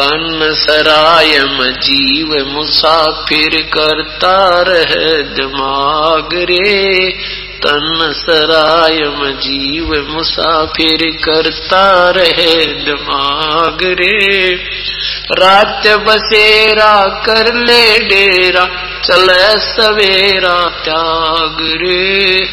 तन सरायम जीव मुसाफिर करता रह दिमाग रे। तन सरायम जीव मुसाफिर करता रहे दिमाग रे। रात बसेरा कर ले डेरा चले सवेरा त्याग रे।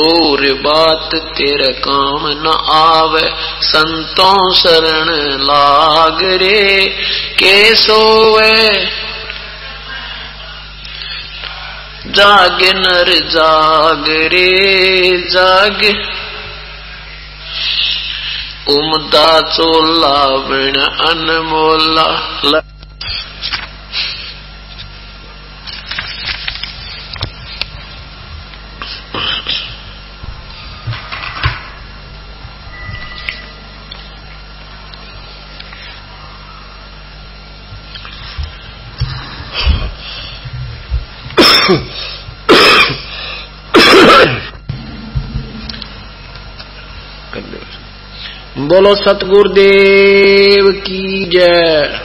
और बात तेरे काम न आवे संतों शरण लाग रे के सोवे जाग नर जाग रे जाग उमदा चोला बिन अनमोला बोलो सतगुरुदेव की जय।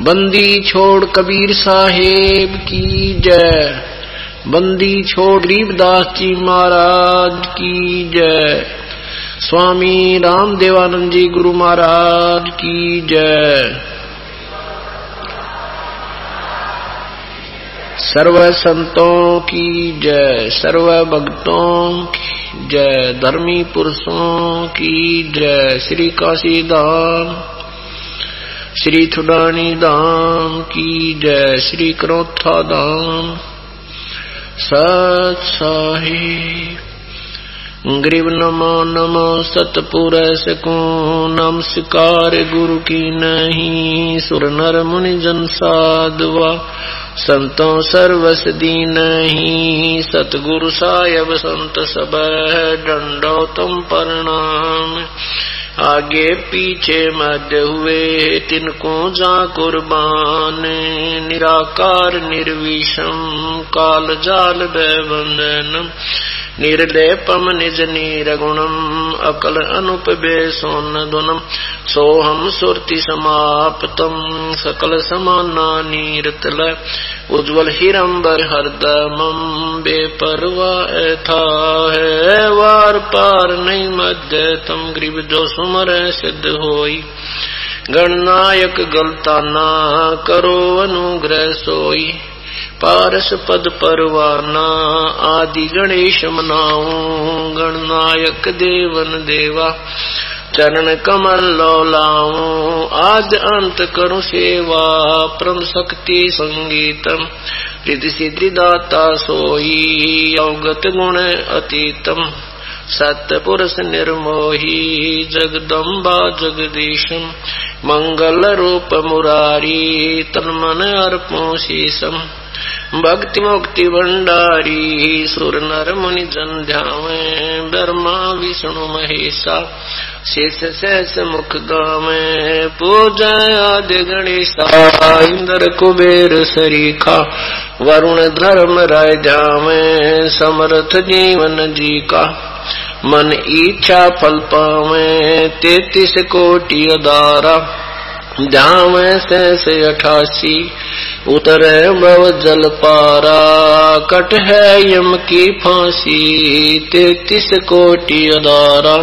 बंदी छोड़ कबीर साहेब की जय। बंदी छोड़ गरीबदास जी महाराज की जय। स्वामी राम देवानंद जी गुरु महाराज की जय। सर्व संतों की जय, सर्व भक्तों की जय, धर्मी पुरुषों की जय, श्री काशी धाम श्री थुडानी धाम की जय, श्री क्रोथा धाम सत साहिब। ग्रीव नमो नमो सतपुरस को नमस्कार, गुरु की नहीं, सुर नर मुनि जन साधवा। संतों सर्वस दीन। ही सतगुरु सायब संत सब डंडो तुम प्रणाम आगे पीछे मध्य हुए तिनको जा कुर्बान। निराकार निर्विषम काल जाल बंधनम निर्लेपम निज नीरगुणम अकल अनुप बेसोन दुनम सोहम सुरति समाप्तम, सकल समाना नीरतल। उज्जवल हिरंबर हरदमम, बेपरवा था है। वार पार नहीं मध्य तम ग्रीब जो सुमर सिद्ध होई। गणनायक गलता करो, अनुग्रह सोई। पारस पद परवाना आदि गणेश मनाऊ, गणनायक देवन देवा, चरण कमल लौलाऊ आद अंत करू सेवा, परम शक्ति संगीतम रिधि सिद्धि दाता सोई, अवगत गुण अतीतम सत्य पुरुष निर्मोही, जगदम्बा जगदीशम, मंगल रूप मुरारी तन्मन अर्पो शीसम भक्ति मुक्ति भंडारी सुर नर मुनि जन ध्यावे ब्रह्मा विष्णु महेशा, शेष शेष मुख गावे पूजा आदि गणेशा, इंद्र कुबेर सरीखा, वरुण धर्म राय जावे समर्थ जीवन जी का मन इच्छा फल पावे तैतीस कोटि अदारा जावे से अठासी उतरे मव जल पारा, कट है यम की फांसी, तैतीस कोटि अदारा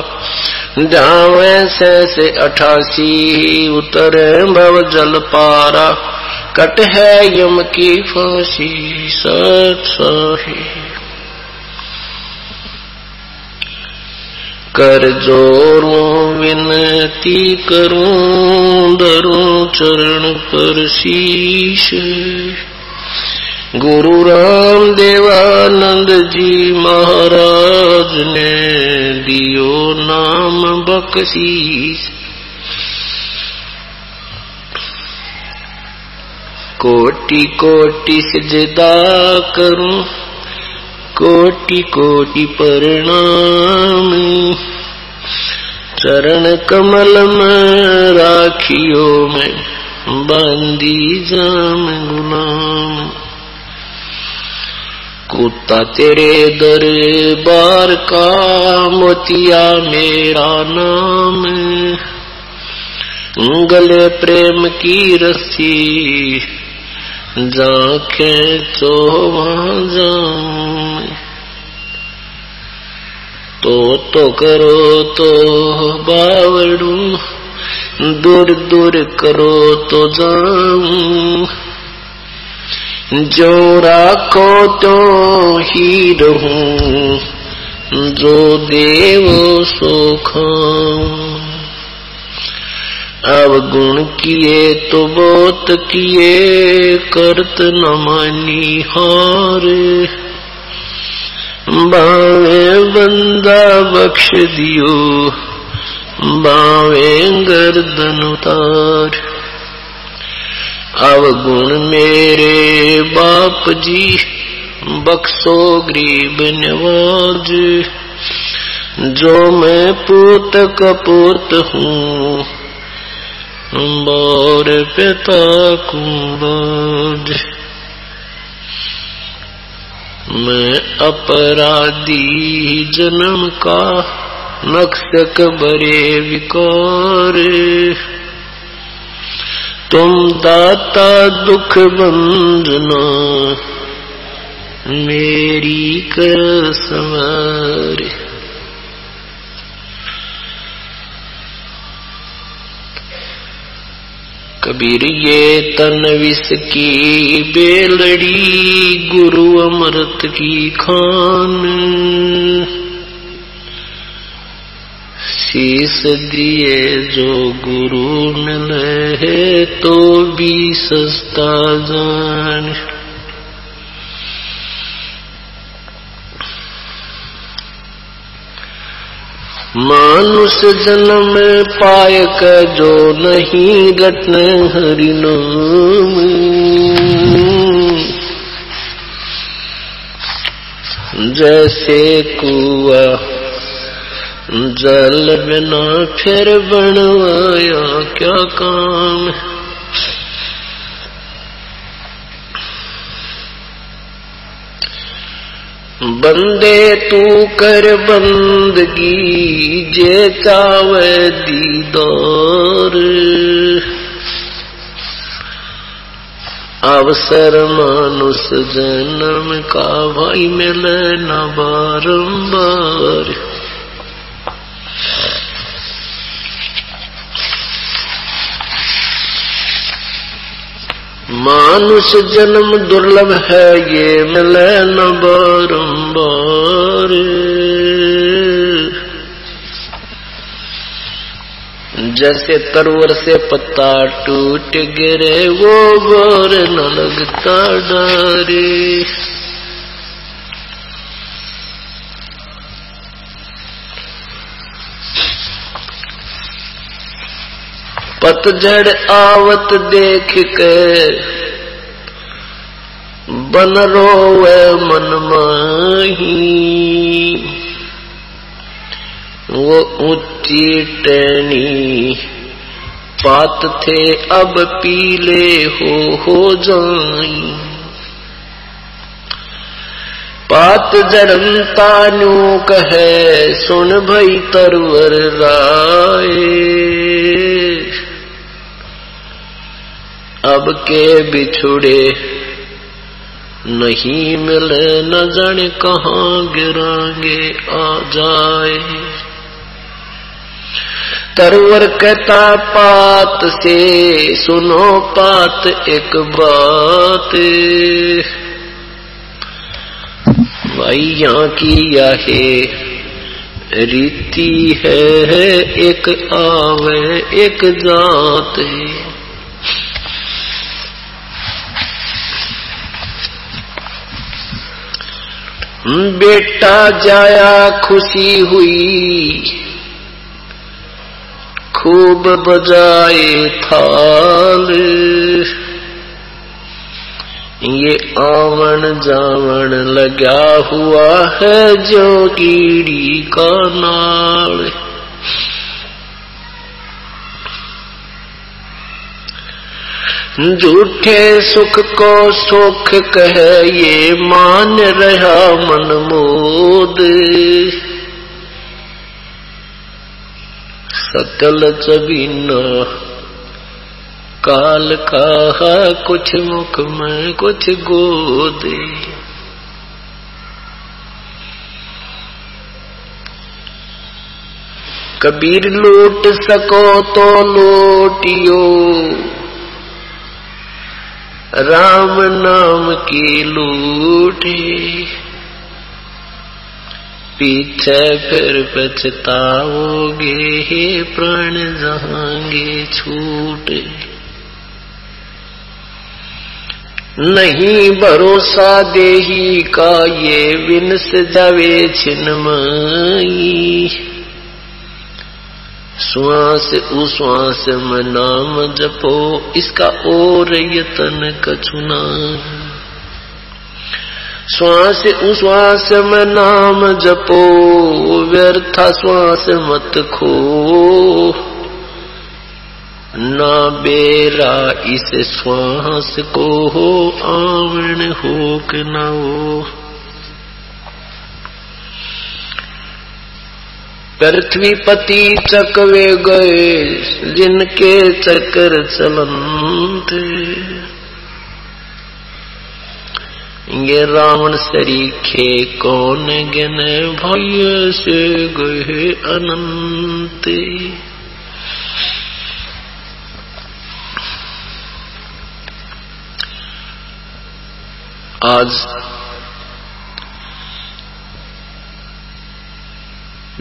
जावे से से अठासी, उतरे मव जल पारा, कट है यम की फांसी, सत साहिब कर जोरों विनती करूँ दरूं चरण पर शीश। गुरु राम देवानंद जी महाराज ने दियो नाम बख्शीश। कोटि कोटि सिजदा करूँ कोटि कोटि प्रणाम। चरण कमल में राखियो में बंदी जाम गुलाम। कुत्ता तेरे दरबार का मोतिया मेरा नाम गले प्रेम की रस्सी जाके तो वहाँ जाऊँ। तो तो करो तो बावड़ू, दूर दूर करो तो जाऊँ। जो राखो तो ही रहूँ, जो देव सो अब गुण किए तो बोत किए, करत न मानी हार। बावे बंदा बख्श दियो, बावे गर्दन उतार। अवगुण मेरे बाप जी बख्सो गरीब नवाज़। जो मैं पूत कपूत हूँ और पिता कुराज मैं अपराधी जन्म का नक्शक बरे विकार। तुम दाता दुख बंधना मेरी कर सवार कबीर ये तन विष की बेलड़ी गुरु अमृत की खान। शीस दिए जो गुरु मिले तो भी सस्ता जान। मानुष जन्म पाय का जो नहीं रटन हरिनाम जैसे कुआ जल बिना फिर बनवाया क्या काम बंदे तू कर बंदगी, जे चावे दीदार। अवसर मानुष जन्म का, भाई मिले न बारंबार। मानुष जन्म दुर्लभ है, ये मिले न बारंबार। जैसे तरवर से पत्ता टूट गिरे, वो बोर न लगता डारे। पतझड़ आवत देख के बन रोवे मन माही। वो ऊँची टहनी पात थे अब पीले हो हो जाई। पात जरमता न्यू कहे, सुन भई तरवर राय। अब के बिछुड़े। नहीं मिले न जाने कहाँ गिरांगे, आ जाए। तरवर कहता पात से, सुनो पात एक बात। भाई यहाँ की यह, रीति है एक आवे एक जात। है बेटा जाया खुशी हुई। खूब बजाए थाल। ये आवन जावन लगा हुआ है जो कीड़ी का नाल। झूठे सुख को सुख कह, ये मान रहा मन मोद सकल चबीना काल कहा, कुछ मुख में कुछ गोद। कबीर लूट सको तो लूटियो। राम नाम की लूटे। पीछे फिर पछताओगे हे प्राण जहांगे छूटे। नहीं भरोसा देही का ये विनस जावे छिन्मयी श्वास उश्वास में नाम जपो, इसका और यतन कछुना। श्वास उश्वास में नाम जपो, व्यर्थ श्वास मत खो। ना बेरा इस श्वास को हो, आवरण हो कि ना हो। पृथ्वीपति चकवे गए, जिनके चक्कर चलंत। ये रावण सरीखे कौन गन भय से गए अनंत। आज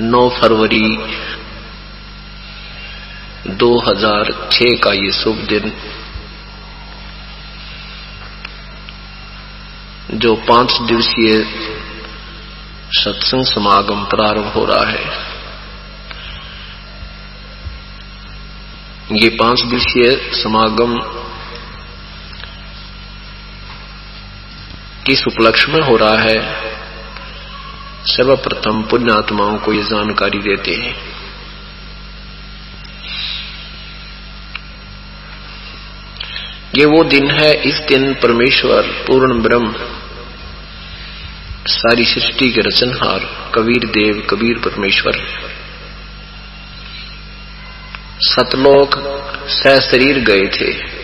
9 फरवरी 2006 का ये शुभ दिन। जो पाँच दिवसीय सत्संग समागम प्रारंभ हो रहा है, ये पाँच दिवसीय समागम किस उपलक्ष्य में हो रहा है सर्वप्रथम पुण्यात्माओं को ये जानकारी देते हैं। ये वो दिन है, इस दिन परमेश्वर पूर्ण ब्रह्म, सारी सृष्टि के रचनहार, कबीर देव, कबीर परमेश्वर, सतलोक, सह शरीर गए थे।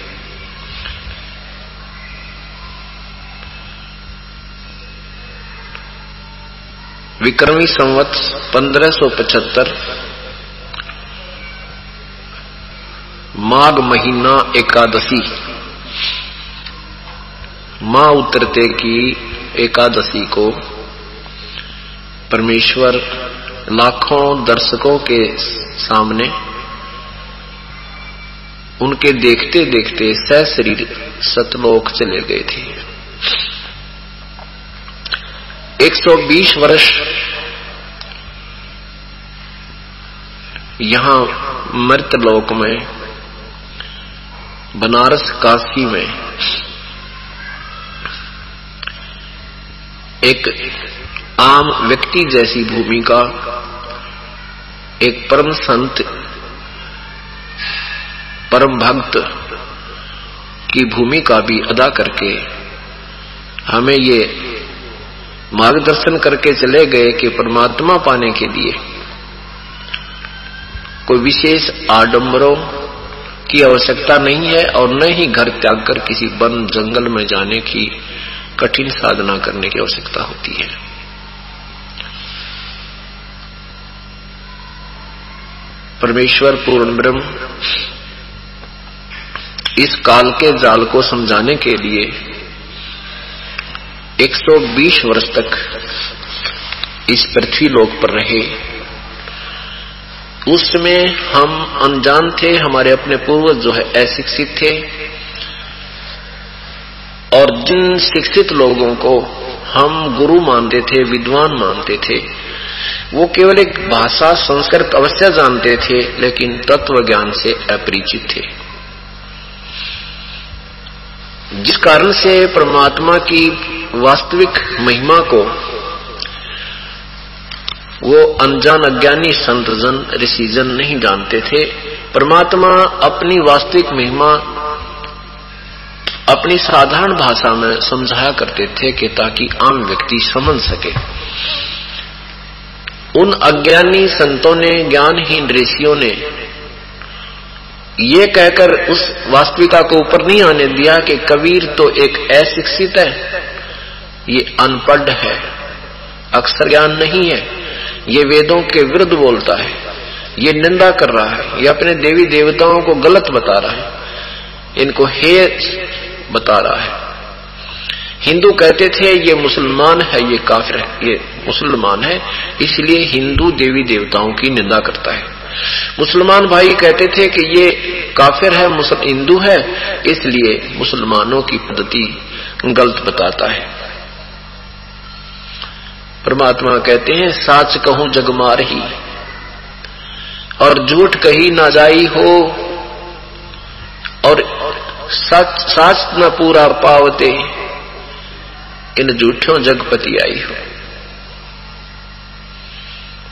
विक्रमी संवत 1575 माघ महीना एकादशी। माँ उतरते की एकादशी को परमेश्वर लाखों दर्शकों के सामने, उनके देखते देखते सह शरीर सतलोक चले गए थे। 120 वर्ष यहाँ मृत लोक में, बनारस काशी में एक आम व्यक्ति जैसी भूमिका एक परम संत, परम भक्त की भूमिका भी अदा करके हमें ये मार्गदर्शन करके चले गए कि परमात्मा पाने के लिए कोई विशेष आडंबरों की आवश्यकता नहीं है और न ही घर त्याग कर किसी वन जंगल में जाने की कठिन साधना करने की आवश्यकता होती है। परमेश्वर पूर्ण ब्रह्म इस काल के जाल को समझाने के लिए 120 वर्ष तक इस पृथ्वी लोक पर रहे। उस समय हम अनजान थे, हमारे अपने पूर्वज जो है अशिक्षित थे। और जिन शिक्षित लोगों को हम गुरु मानते थे, विद्वान मानते थे, वो केवल एक भाषा, संस्कृत अवश्य जानते थे, लेकिन तत्व ज्ञान से अपरिचित थे। जिस कारण से परमात्मा की वास्तविक महिमा को वो अनजान अज्ञानी संतजन, ऋषिजन नहीं जानते थे, परमात्मा अपनी वास्तविक महिमा अपनी साधारण भाषा में समझाया करते थे कि ताकि आम व्यक्ति समझ सके। उन अज्ञानी संतों ने, ज्ञानहीन ऋषियों ने ये कहकर उस वास्तविकता को ऊपर नहीं आने दिया कि कबीर तो एक अशिक्षित है। ये अनपढ़ है। अक्सर ज्ञान नहीं है। ये वेदों के विरुद्ध बोलता है। ये निंदा कर रहा है। ये अपने देवी देवताओं को गलत बता रहा है। इनको हे बता रहा है। हिंदू कहते थे, ये मुसलमान है, ये काफिर है। ये मुसलमान है, इसलिए हिंदू देवी देवताओं की निंदा करता है। मुसलमान भाई कहते थे कि ये काफिर है हिंदू है, इसलिए मुसलमानों की पद्धति गलत बताता है। परमात्मा कहते हैं, साच कहूँ जगमार ही, और झूठ कही ना जाई हो, और सच, साच न पूरा पावते, इन झूठों जगपति आई हो।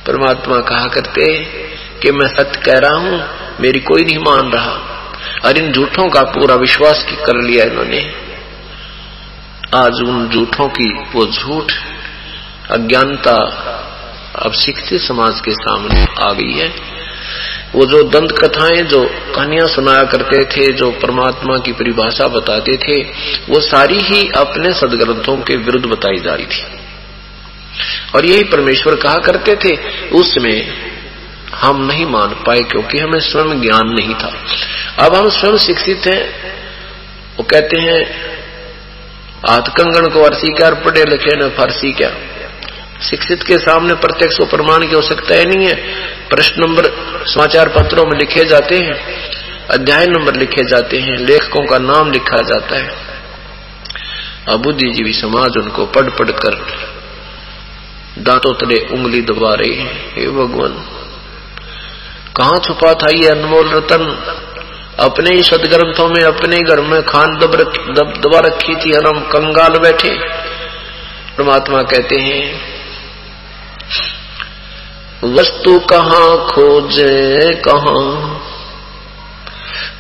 परमात्मा कहा करते कि मैं सत्य कह रहा हूँ, मेरी कोई नहीं मान रहा। और इन झूठों का पूरा विश्वास की कर लिया इन्होंने। आज उन झूठों की वो झूठ अज्ञानता अब शिक्षित समाज के सामने आ गई है। वो जो दंत कथाएँ, जो कहानियाँ सुनाया करते थे, जो परमात्मा की परिभाषा बताते थे, वो सारी ही अपने सदग्रंथों के विरुद्ध बताई जा रही थी। और यही परमेश्वर कहा करते थे, उसमें हम नहीं मान पाए क्योंकि हमें स्वयं ज्ञान नहीं था। अब हम स्वयं शिक्षित हैं। वो कहते हैं हाथ कंगन को अरसी क्या पढ़े लिखे न फारसी क्या? शिक्षित के सामने प्रत्यक्ष प्रमाण की आवश्यकता ही नहीं है। प्रश्न नंबर, समाचार पत्रों में लिखे जाते हैं, अध्याय नंबर लिखे जाते हैं, लेखकों का नाम लिखा जाता है। अब बुद्धिजीवी समाज उनको पढ़ पढ़ कर दांतों तले उंगली दबा रही है। हे भगवान कहा छुपा था ये अनमोल रतन? अपने ही सदग्रंथों में अपने घर में खान दब, दब दबा रखी थी और हम कंगाल बैठे। परमात्मा कहते हैं वस्तु कहाँ खोजे कहाँ?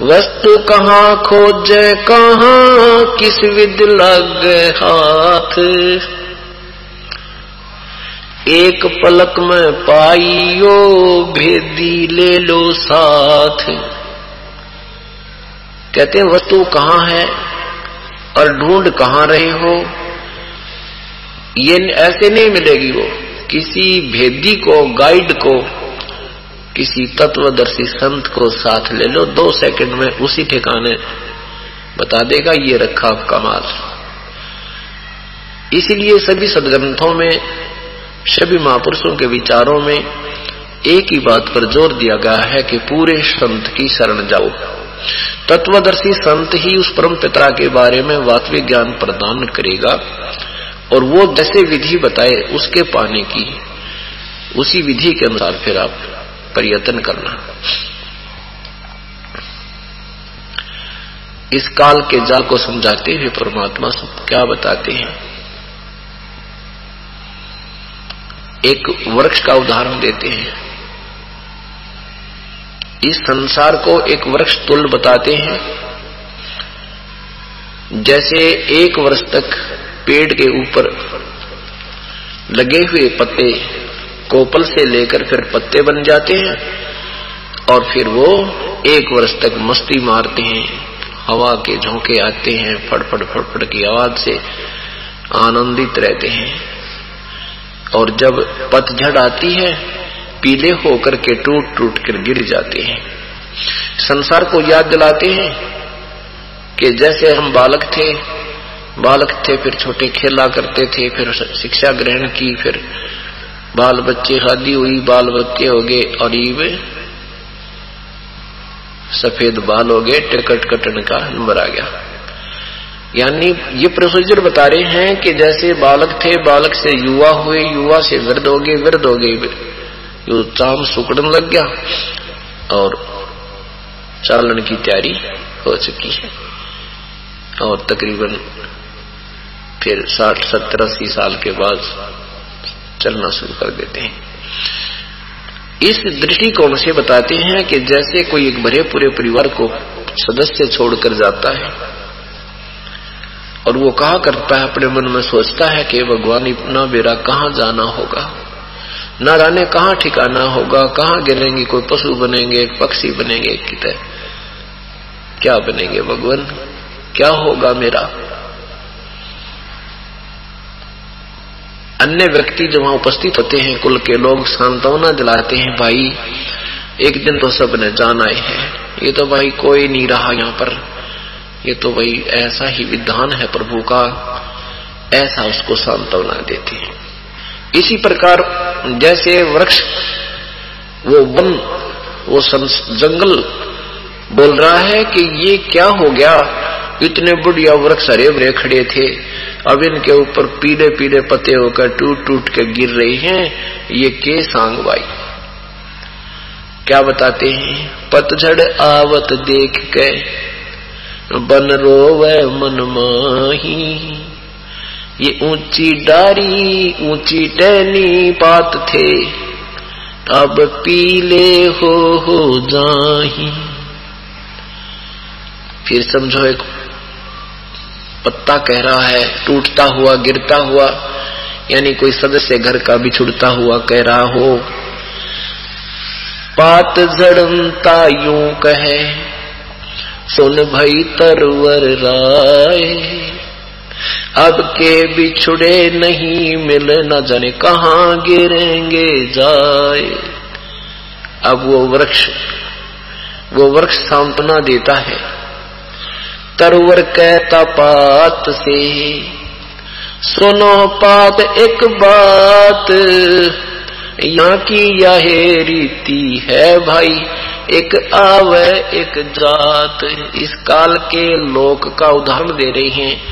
वस्तु कहाँ खोजे कहाँ? किस विद लग हाथ? एक पलक में पाइयो, भेदी ले लो साथ। कहते हैं, वस्तु कहाँ है और ढूंढ कहाँ रहे हो? ये ऐसे नहीं मिलेगी वो। किसी भेदी को गाइड को, किसी तत्वदर्शी संत को साथ ले लो। दो सेकंड में उसी ठिकाने बता देगा, ये रखा कमाल। इसीलिए सभी सदग्रंथों में सभी महापुरुषों के विचारों में एक ही बात पर ज़ोर दिया गया है कि पूरे संत की शरण जाओ। तत्वदर्शी संत ही उस परम पिता के बारे में वास्तविक ज्ञान प्रदान करेगा और वो जैसे विधि बताए उसके पाने की उसी विधि के अनुसार फिर आप प्रयत्न करना। इस काल के जाल को समझाते हुए परमात्मा क्या बताते हैं? एक वृक्ष का उदाहरण देते हैं। इस संसार को एक वृक्ष तुल बताते हैं। जैसे एक वर्ष तक पेड़ के ऊपर लगे हुए पत्ते कोपल से लेकर फिर पत्ते बन जाते हैं और फिर वो एक वर्ष तक मस्ती मारते हैं। हवा के झोंके आते हैं, फड़फड़ फड़फड़ की आवाज़ से आनंदित रहते हैं। और जब पतझड़ आती है, पीले होकर के टूट टूट कर गिर जाते हैं। संसार को याद दिलाते हैं कि जैसे हम बालक थे बालक थे, फिर छोटे खेला करते थे, फिर शिक्षा ग्रहण की, फिर बाल बच्चे शादी हुई बाल बच्चे हो गए, और ये सफ़ेद बाल हो गए, टिकट कटन का नंबर आ गया। यानी ये प्रोसीजर बता रहे हैं कि जैसे बालक थे, बालक से युवा हुए, युवा से वृद्ध हो गए, वृद्ध हो गए। चाम सुकड़न लग गया और चालन की तैयारी हो चुकी है। और तकरीबन फिर साठ, सत्तर, अस्सी साल के बाद चलना शुरू कर देते हैं। इस दृष्टिकोण से बताते हैं कि जैसे कोई एक भरे पूरे परिवार को सदस्य छोड़कर जाता है और वो कहा करता है, अपने मन में सोचता है कि भगवान, इतना बेरा कहाँ जाना होगा? न जाने कहाँ ठिकाना होगा? कहाँ गिरेंगे? कोई पशु बनेंगे पक्षी बनेंगे कितने क्या बनेंगे भगवान? क्या होगा मेरा? अन्य व्यक्ति जो वहाँ उपस्थित होते हैं, कुल के लोग सांत्वना दिलाते हैं, भाई, एक दिन तो सबने जाना है। ये तो भाई कोई नहीं रहा यहाँ पर। ये तो वही ऐसा ही विधान है प्रभु का, ऐसा उसको सांत्वना देते हैं। इसी प्रकार जैसे वृक्ष, वो वन, वो जंगल बोल रहा है कि ये क्या हो गया? इतने बढ़िया वृक्ष हरे भरे खड़े थे, अब इनके ऊपर पीले पीले पत्ते होकर टूट टूट के गिर रहे हैं, ये के सांग भाई? क्या बताते हैं? पतझड़ आवत देख के बन रोवे मन माही। ये ऊँची डारी, ऊँची टहनी पात थे। अब पीले हो हो जाही। फिर समझो एक पत्ता कह रहा है, टूटता हुआ, गिरता हुआ, यानी कोई सदस्य घर का बिछुड़ता हुआ कह रहा हो। पात जड़ता यूँ कहे सुन भई तरवर राय। अब के बिछुड़े नहीं मिल न जाने कहा गिरेंगे जाए अब वो वृक्ष वो वृक्ष सांत्वना देता है। तरवर कहता पात से, सुनो पात एक बात। यहाँ की यह रीति है भाई। एक आवे, एक जात, इस काल के लोक का उदाहरण दे रहे हैं।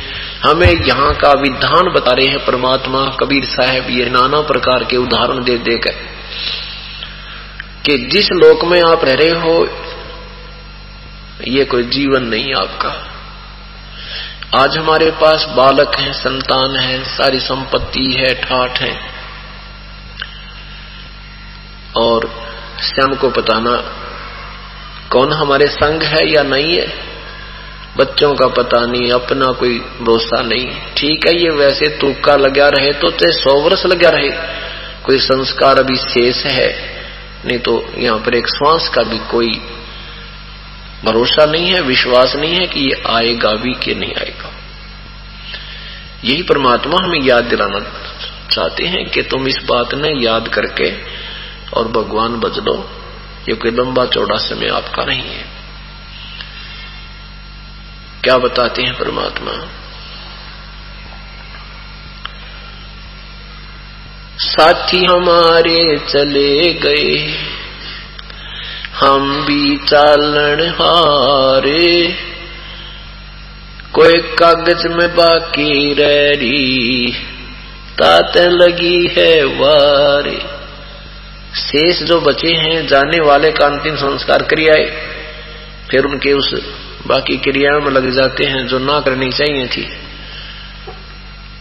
हमें यहाँ का विधान बता रहे हैं परमात्मा कबीर साहब, ये नाना प्रकार के उदाहरण दे देकर कि जिस लोक में आप रह रहे हो, ये कोई जीवन नहीं आपका। आज हमारे पास बालक है, संतान है, सारी संपत्ति है, ठाठ है। और श्याम को बताना, कौन हमारे संग है या नहीं है? बच्चों का पता नहीं, अपना कोई भरोसा नहीं। ठीक है, ये वैसे तुक्का लगा रहे तो चाहे सौ वर्ष लगा रहे। कोई संस्कार अभी शेष है, नहीं तो यहाँ पर एक श्वास का भी कोई भरोसा नहीं है, विश्वास नहीं है कि ये आएगा भी कि नहीं आएगा। यही परमात्मा हमें याद दिलाना चाहते हैं कि तुम इस बात ने याद करके और भगवान बदलो। ये कोई लंबा चौड़ा समय आपका नहीं है। क्या बताते हैं परमात्मा? साथी हमारे चले गए। हम भी चालन हारे। कोई कागज़ में बाकी रह रही, ताते लगी है वारे। शेष जो बचे हैं, जाने वाले का अंतिम संस्कार क्रियाए। फिर उनके उस बाकी क्रियाओं में लग जाते हैं, जो ना करनी चाहिए थी।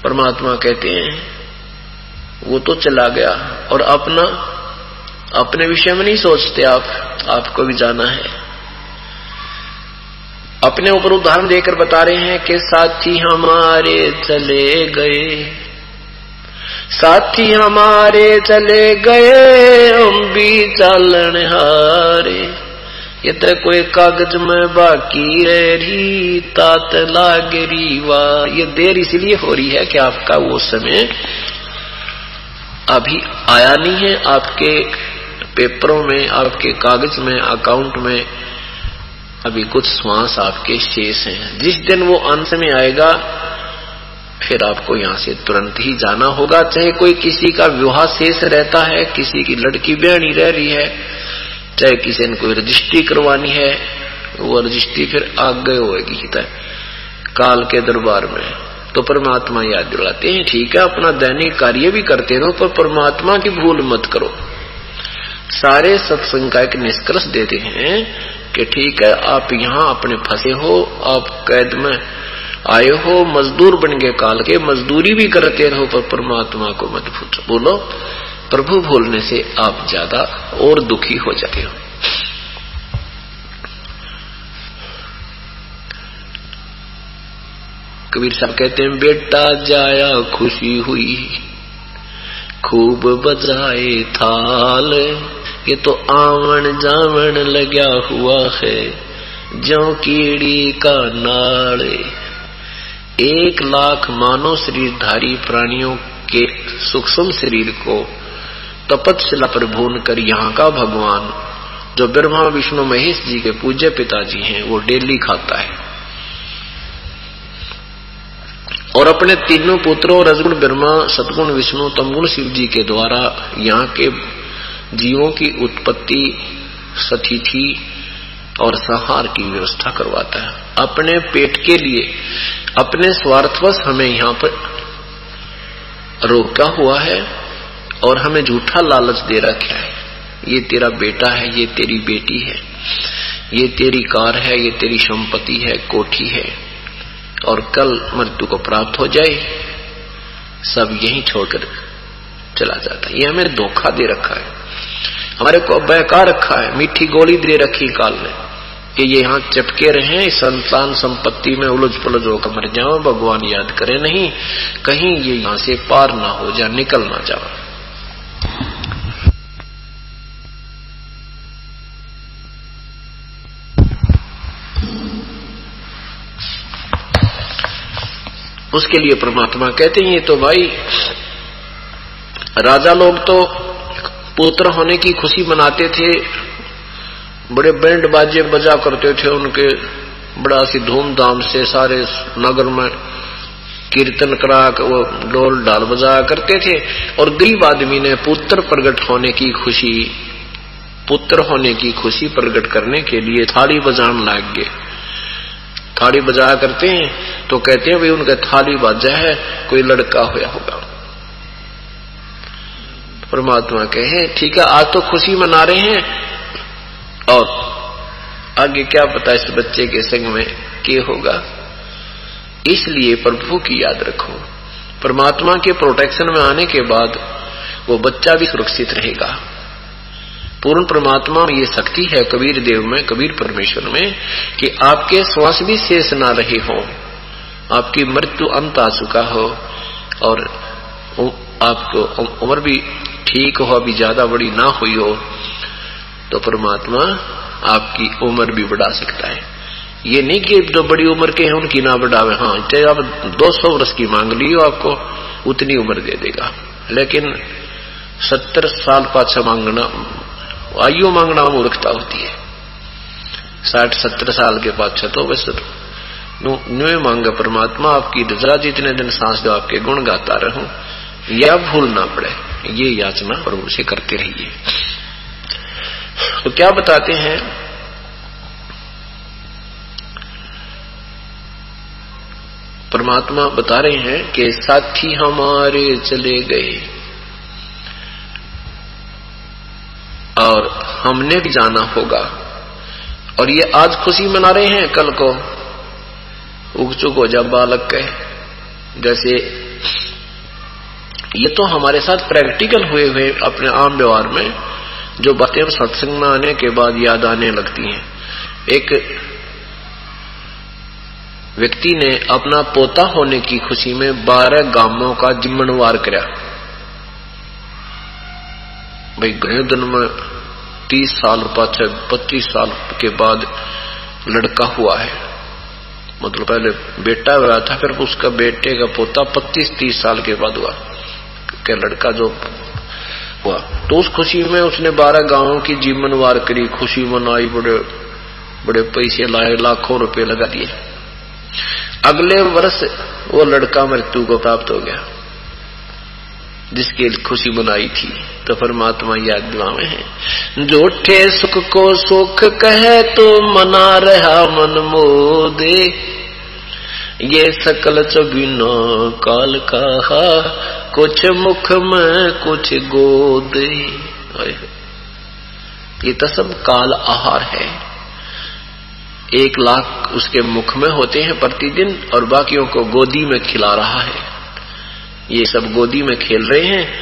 परमात्मा कहते हैं, वो तो चला गया और अपना, अपने विषय में नहीं सोचते आप, आपको भी जाना है। अपने ऊपर उदाहरण देकर बता रहे हैं कि साथी हमारे चले गए। साथी हमारे चले गए, हम भी चालन हारे। ये तो कोई कागज़ में बाकी रही तात लागरी वाह ये देर इसलिए हो रही है कि आपका वो समय अभी आया नहीं है, आपके पेपरों में, आपके कागज़ में, अकाउंट में। अभी कुछ श्वास आपके शेष हैं। जिस दिन वो अंत में आएगा फिर आपको यहाँ से तुरंत ही जाना होगा। चाहे कोई किसी का विवाह शेष रहता है, किसी की लड़की बहनी रह रही है, चाहे किसी ने कोई रजिस्ट्री करवानी है, वो रजिस्ट्री फिर आगे होगी काल के दरबार में। तो परमात्मा याद दिलाते हैं, ठीक है, अपना दैनिक कार्य भी करते रहो, पर परमात्मा की भूल मत करो। सारे सत्संग का एक निष्कर्ष देते हैं कि ठीक है, आप यहाँ अपने फंसे हो, आप कैद में आए हो, मजदूर बन गए काल के, मजदूरी भी करते रहो, पर परमात्मा को मत भूलो बोलो, प्रभु भूलने से आप ज़्यादा और दुखी हो जाते हो। कबीर साहब कहते हैं, बेटा जाया खुशी हुई, खूब बजाए थाल। ये तो आवन जावन लगा हुआ है जो कीड़ी का नाड़। एक लाख मानव शरीरधारी प्राणियों के सूक्ष्म शरीर को तपतशिला पर भून कर यहाँ का भगवान, जो ब्रह्मा, विष्णु, महेश जी के पूज्य पिताजी हैं, वो डेली खाता है। और अपने तीनों पुत्रों, रजगुण, ब्रह्मा सतगुण विष्णु, तमगुण, शिव जी के द्वारा यहाँ के जीवों की उत्पत्ति सतिथि और संहार की व्यवस्था करवाता है। अपने पेट के लिए, अपने स्वार्थवश हमें यहाँ पर रोका हुआ है और हमें झूठा लालच दे रखा है। ये तेरा बेटा है, ये तेरी बेटी है, ये तेरी कार है, ये तेरी संपत्ति है, कोठी है। और कल मृत्यु को प्राप्त हो जाए, सब यही छोड़कर चला जाता है। ये हमें धोखा दे रखा है। हमारे को बहका रखा है, मीठी गोली दे रखी काल ने कि ये यहाँ चपके रहे संतान संपत्ति में उलझ पुलझ होकर मर जाओ, भगवान याद करे। नहीं, कहीं ये यहाँ से पार ना हो जा निकल ना जाओ। उसके लिए परमात्मा कहते हैं, ये तो भाई, राजा लोग तो पुत्र होने की खुशी मनाते थे बड़े बैंड बाजे बजा करते थे उनके, बड़ा सी धूमधाम से सारे नगर में कीर्तन करा वो डोल डाल बजाया करते थे। और गरीब आदमी ने पुत्र प्रकट होने की खुशी, पुत्र होने की खुशी प्रकट करने के लिए थाली बजान लाग गए। थाली बजाया करते हैं तो कहते हैं, भाई उनका थाली बाजा है, कोई लड़का होया होगा। परमात्मा कहे, ठीक है, आज तो खुशी मना रहे हैं और आगे क्या पता इस बच्चे के संग में के होगा। इसलिए प्रभु की याद रखो। परमात्मा के प्रोटेक्शन में आने के बाद वो बच्चा भी सुरक्षित रहेगा। पूर्ण परमात्मा में ये शक्ति है कबीर देव में, कबीर परमेश्वर में, कि आपके श्वास भी शेष ना रहे हो। आपकी मृत्यु अंत आ चुका हो और आपको उम्र भी ठीक हो, अभी ज़्यादा बड़ी ना हुई हो। तो परमात्मा आपकी उम्र भी बढ़ा सकता है। ये नहीं कि जो बड़ी उम्र के हैं, उनकी ना बढ़ावे। हाँ चाहे आप 200 वर्ष की मांग ली हो आपको उतनी उम्र दे देगा। लेकिन सत्तर साल पाछा मांगना, आयु मांगना मूर्खता होती है। साठ, सत्तर साल के पाछा तो वैसे तो न्यू मांगे परमात्मा, आपकी जरा जितने दिन सांस दो, आपके गुण गाता रहूँ। या भूल ना पड़े। ये याचना प्रभु से करते रहिए। तो क्या बताते हैं? परमात्मा बता रहे हैं कि साथी हमारे चले गए। और हमने भी जाना होगा। और ये आज खुशी मना रहे हैं कल को। उग चुक हो जा बालक कहे। जैसे ये तो हमारे साथ प्रैक्टिकल हुए हुए अपने आम व्यवहार में। जो बातें सत्संग में आने के बाद याद आने लगती हैं। एक व्यक्ति ने अपना पोता होने की खुशी में बारह गाँवों का जिम्मनवार कराया भाई, गए दिन में तीस साल पाछे पच्चीस साल के बाद लड़का हुआ है। मतलब पहले बेटा हुआ था, फिर उसका बेटे का पोता पच्चीस तीस साल के बाद हुआ। क्या लड़का जो हुआ। तो उस खुशी में उसने बारह गाँवों की जीवन वार करी। खुशी मनाई, बड़े बड़े पैसे लाए, लाखों रुपए लगा दिए। अगले वर्ष वो लड़का मृत्यु को प्राप्त हो गया, जिसकी खुशी मनाई थी। तो परमात्मा याद में है। जोठे सुख को सुख कहे तो मना रहा मन मोदे ये सकल चबिनो काल कहा, कुछ मुख में कुछ गोदे। ये तो सब काल आहार है। एक लाख उसके मुख में होते हैं प्रतिदिन और बाकियों को गोदी में खिला रहा है। ये सब गोदी में खेल रहे हैं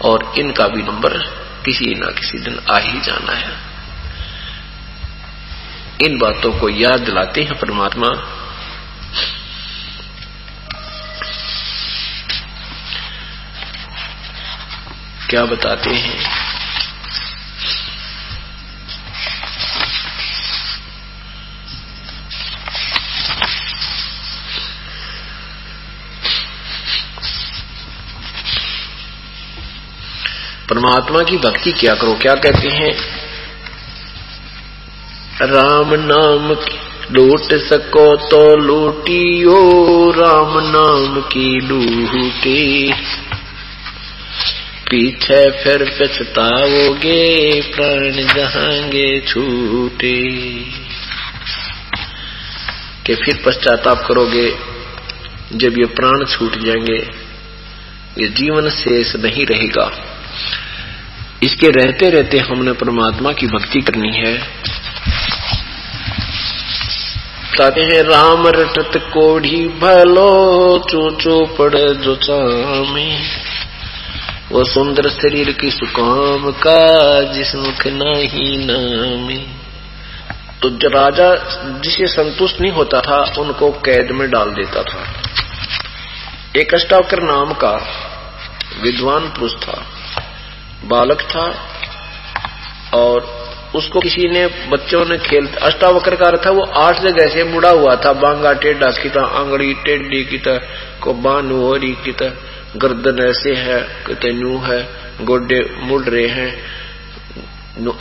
और इनका भी नंबर किसी न किसी दिन आ ही जाना है। इन बातों को याद दिलाते हैं परमात्मा। क्या बताते हैं? परमात्मा की भक्ति क्या करो, क्या कहते हैं? राम नाम की लूट सको तो लूटियो, राम नाम की लूटे पीछे फिर पछताओगे, प्राण जहांगे छूटे। के फिर पश्चाताप करोगे, जब ये प्राण छूट जाएँगे, ये जीवन शेष नहीं रहेगा। इसके रहते रहते हमने परमात्मा की भक्ति करनी है। कहते हैं, राम रटत कोढ़ी भलो चो पड़े जो चामे। वो सुंदर शरीर की सुकाम का जिस मुख नहीं नामे। तो जो राजा जिसे संतुष्ट नहीं होता था, उनको कैद में डाल देता था। एक अष्टावकर नाम का विद्वान पुरुष था, बालक था, और उसको किसी ने, बच्चों ने खेल, अष्टावक्र का था, वो आठ जगह से मुड़ा हुआ था, बांगा टेढ़ा की तरह, आंगड़ी टेढ़ी की तरह को बानू की तरह। गर्दन ऐसे है कहते नू है, गोडे मुड़ रहे हैं।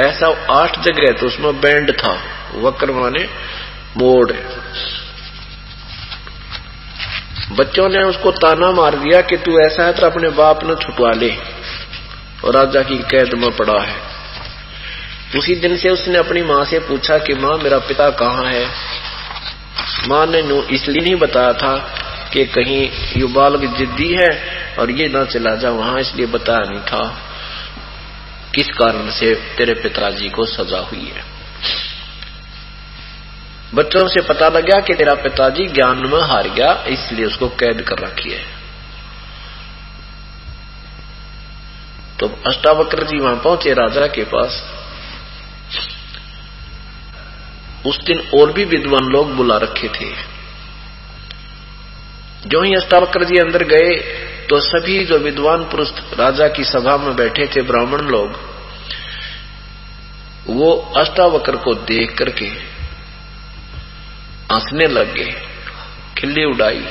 ऐसा आठ जगह तो उसमें बैंड था वक्र माने मोड़। बच्चों ने उसको ताना मार दिया कि तू ऐसा है तो अपने बाप ने छुटवा ले, और राजा की कैद में पड़ा है। उसी दिन से उसने अपनी माँ से पूछा कि, माँ, मेरा पिता कहाँ है? माँ ने इसलिए नहीं बताया था कि कहीं यु बालक जिद्दी है और ये ना चला जा, वहाँ इसलिए बताया नहीं था। किस कारण से तेरे पिताजी को सजा हुई है? बच्चों से पता लग गया कि तेरा पिताजी ज्ञान में हार गया, इसलिए उसको कैद कर रखी है। तो अष्टावक्र जी वहाँ पहुँचे राजा के पास। उस दिन और भी विद्वान लोग बुला रखे थे। जो ही अष्टावक्र जी अंदर गए तो सभी जो विद्वान पुरुष राजा की सभा में बैठे थे, ब्राह्मण लोग, वो अष्टावक्र को देख करके हंसने लग गए, खिल्ली उड़ाई।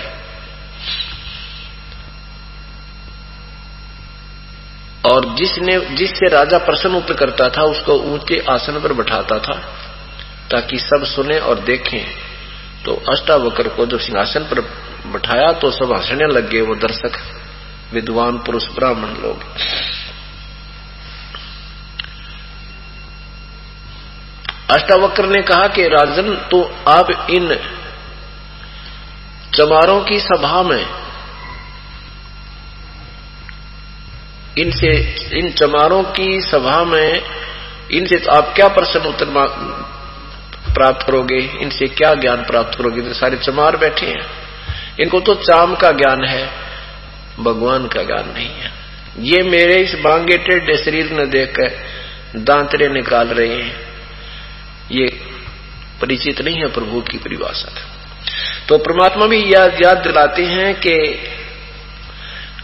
और जिसने, जिससे राजा प्रसन्न उत्तर करता था, उसको ऊँचे आसन पर बैठाता था, ताकि सब सुने और देखें। तो अष्टावक्र को जब सिंहासन पर बैठाया तो सब हंसने लग गए वो दर्शक, विद्वान पुरुष, ब्राह्मण लोग। अष्टावक्र ने कहा कि, राजन तो आप इन चमारों की सभा में, इनसे, इन चमारों की सभा में, इनसे तो आप क्या प्रश्न उत्तर प्राप्त करोगे? इनसे क्या ज्ञान प्राप्त करोगे? तो सारे चमार बैठे हैं। इनको तो चाम का ज्ञान है, भगवान का ज्ञान नहीं है। ये मेरे इस बांगे टेढ़े शरीर ने देखकर दांतरे निकाल रहे हैं। ये परिचित नहीं है प्रभु की परिभाषा तो परमात्मा भी याद याद दिलाते हैं कि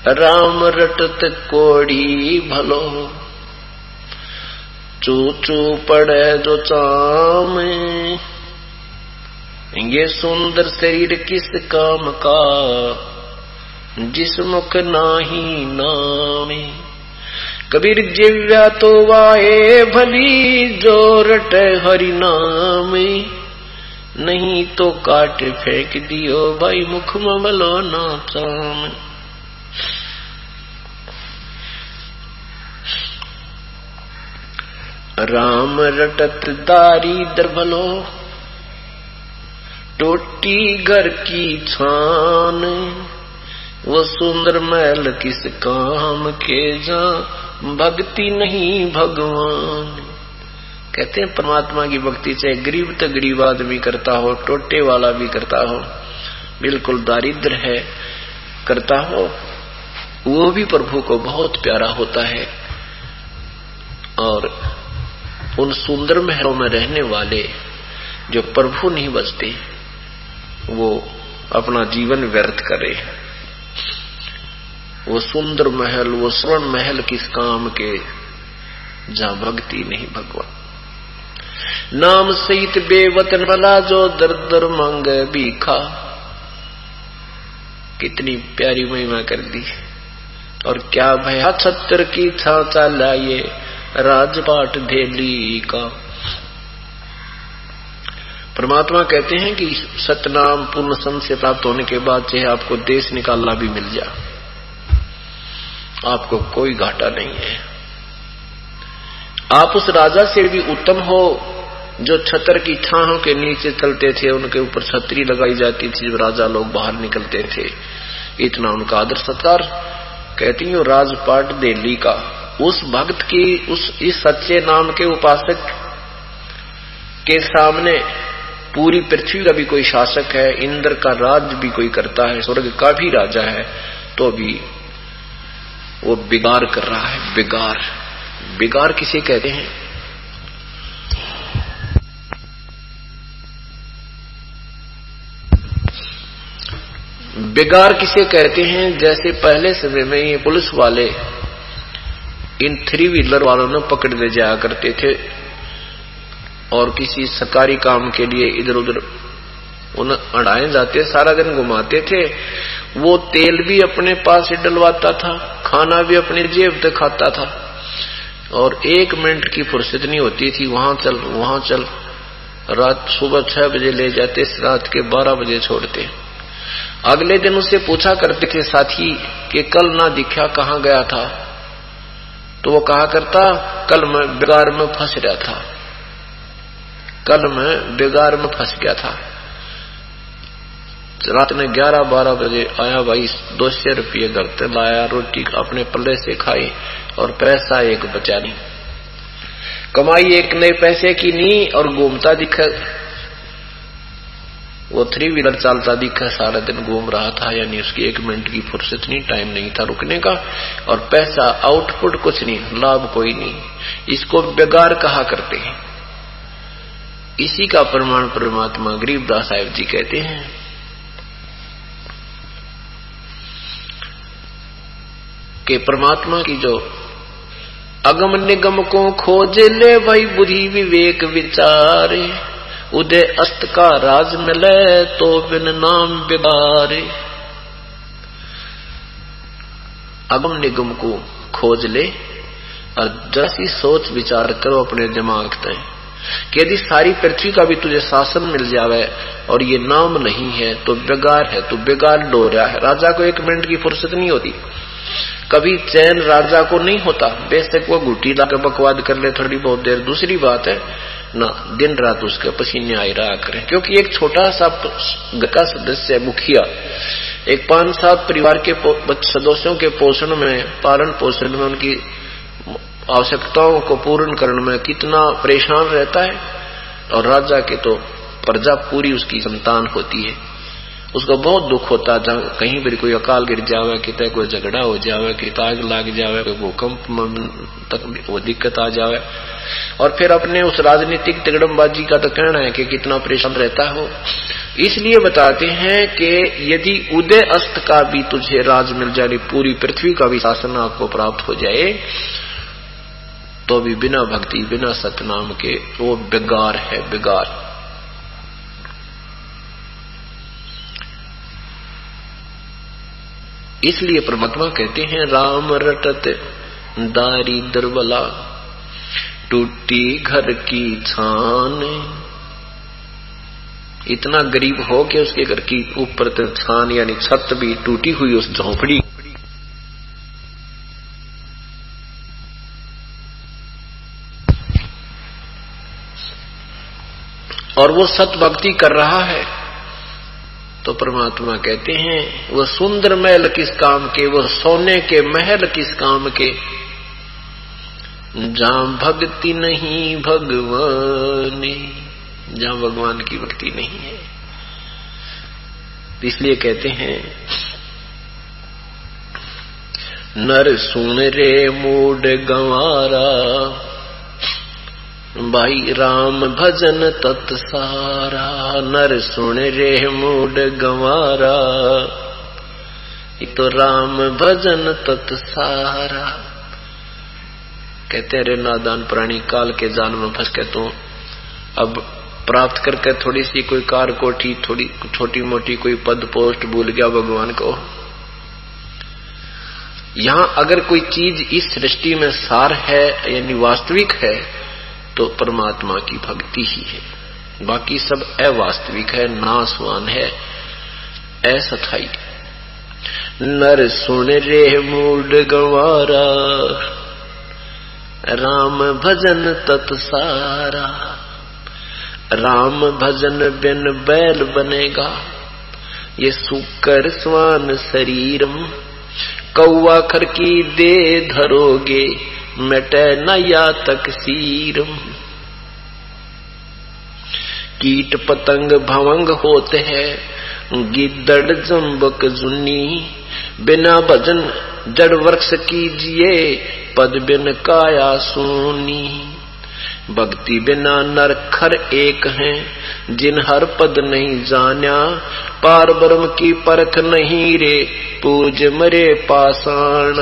राम रटत कोड़ी भलो। चू चू पड़े जो चाम। ये सुंदर शरीर किस काम का? जिस मुख नाही नामे। कबीर जिव्या तो वाए भली जो रट हरि नाम। नहीं तो काट फेंक दियो भाई मुख में बलो ना चाम। राम रटत दारी दरबलो। टोटी घर की छान, वो सुंदर महल किस काम के जा भक्ति नहीं भगवान। कहते हैं, परमात्मा की भक्ति चाहे गरीब तो गरीब आदमी करता हो, टोटे वाला भी करता हो, बिल्कुल दारिद्र है, करता हो, वो भी प्रभु को बहुत प्यारा होता है। और उन सुंदर महलों में रहने वाले जो प्रभु नहीं बचते वो अपना जीवन व्यर्थ करे। वो सुंदर महल, वो स्वर्ण महल किस काम के, जहाँ भक्ति नहीं भगवान। नाम सहित बेवतन वाला जो दर दर मांग बीखा कितनी प्यारी महिमा कर दी। और क्या भया छत्र की छाचा लाइए राजपाट धेली का। परमात्मा कहते हैं कि सतनाम पूर्ण संत से प्राप्त होने के बाद चाहे आपको देश निकालना भी मिल जाए आपको कोई घाटा नहीं है। आप उस राजा से भी उत्तम हो, जो छतर की छाहों के नीचे चलते थे, उनके ऊपर छतरी लगाई जाती थी, जब राजा लोग बाहर निकलते थे। इतना उनका आदर सत्कार। कहती हूँ, राजपाट दिल्ली का उस भक्त की, उस, इस सच्चे नाम के उपासक के सामने पूरी पृथ्वी का भी कोई शासक है, इंद्र का राज भी कोई करता है, स्वर्ग का भी राजा है तो भी वो बिगार कर रहा है बिगार बिगार किसे कहते हैं? बिगार किसे कहते हैं? जैसे पहले समय में ये पुलिस वाले इन थ्री व्हीलर वालों ने पकड़ ले जाया करते थे। और किसी सरकारी काम के लिए इधर उधर अड़ाए जाते, सारा दिन घुमाते थे। वो तेल भी अपने पास ही डलवाता था, खाना भी अपनी जेब से खाता था। और एक मिनट की फुर्सत नहीं होती थी, वहाँ चल वहाँ चल। रात सुबह छह बजे ले जाते, रात के बारह बजे छोड़ते। अगले दिन उससे पूछा करते थे, साथी, कि कल ना दिखा कहाँ गया था? तो वो कहा करता, कल मैं बेगार में फंस रहा था। कल मैं बेगार में फंस गया था। रात में ग्यारह बारह बजे आया भाई, दो सौ रुपये घर से लाया, रोटी अपने पल्ले से खाई और पैसा एक बचा नहीं। कमाई एक नए पैसे की नहीं और घूमता दिखा। वो थ्री व्हीलर चलता दिखा, सारा दिन घूम रहा था, यानी उसकी एक मिनट की फुर्सत नहीं टाइम नहीं था रुकने का और पैसा आउटपुट कुछ नहीं, लाभ कोई नहीं। इसको बेगार कहा करते हैं। इसी का प्रमाण परमात्मा गरीबदास साहेब जी कहते हैं। कि परमात्मा की जो अगम निगम को खोज ले भाई बुद्धि विवेक विचारे, उदय अस्त का राज मिले तो बिन नाम बिगारे अगम निगम को खोज ले और जैसी सोच विचार करो अपने दिमाग तय। कि यदि सारी पृथ्वी का भी तुझे शासन मिल जावे और ये नाम नहीं है तो बेगार है तो बेगार डो रहा है। राजा को एक मिनट की फुर्सत नहीं होती। कभी चैन राजा को नहीं होता। बेशक वो गुटी ला बकवाद कर ले थोड़ी बहुत देर। दूसरी बात है, ना, दिन रात उसके पसीने आई रहा करें। क्योंकि एक छोटा सा का सदस्य मुखिया। एक पाँच सात परिवार के सदस्यों के पोषण में, पालन पोषण में उनकी आवश्यकताओं को पूर्ण करने में कितना परेशान रहता है और राजा के तो प्रजा पूरी उसकी संतान होती है। उसको बहुत दुख होता है कहीं पर कोई अकाल गिर जावे, कितने कोई झगड़ा हो जावे कि आग लाग जावे, कोई भूकंप तक वो दिक्कत आ जावे। और फिर अपने उस राजनीतिक तिगड़मबाजी का तो कहना है कि कितना परेशान रहता हो। इसलिए बताते हैं कि यदि उदय अस्त का भी तुझे राज मिल जाए पूरी पृथ्वी का भी शासन आपको प्राप्त हो जाए तो भी बिना भक्ति, बिना सतनाम के वो बेगार है, बेगार। इसलिए परमात्मा कहते हैं, राम रटत, दारी दरबला, टूटी घर की छान। इतना गरीब हो के उसके घर की ऊपर छान, यानी छत भी टूटी हुई उस झोंपड़ी और वो सत भक्ति कर रहा है। तो परमात्मा कहते हैं, वो सुंदर महल किस काम के, वो सोने के महल किस काम के? जहाँ भक्ति नहीं भगवान, जहाँ भगवान की भक्ति नहीं है। इसलिए कहते हैं, नर सुन रे मूड गंवारा भाई राम भजन तत्सारा नर सुन रे मूड गंवारा तो राम भजन तत्सारा कहते हैं रे नादान प्राणी काल के जाल में फंस के तो अब प्राप्त करके थोड़ी सी कोई कार कोठी थोड़ी छोटी मोटी कोई पद पोस्ट भूल गया भगवान को यहाँ अगर कोई चीज़ इस सृष्टि में सार है यानी वास्तविक है तो परमात्मा की भक्ति ही है। बाकी सब अवास्तविक है नासवान है असथाई नर सुन रे मूड गवारा, राम भजन तत्सारा, राम भजन बिन बैल बनेगा। ये सुकर स्वान शरीरम कौआ खर की दे धरोगे मिटे न या तक सीरम। कीट पतंग भवंग होते हैं, गिद्दड़ जम्बक जुन्नी। बिना भजन जड़ वृक्ष कीजिए, पद बिन काया सोनी। भक्ति बिना नर खर एक है, जिन हर पद नहीं जान्या। पार ब्रह्म की परख नहीं रे, पूज मरे पाषाण।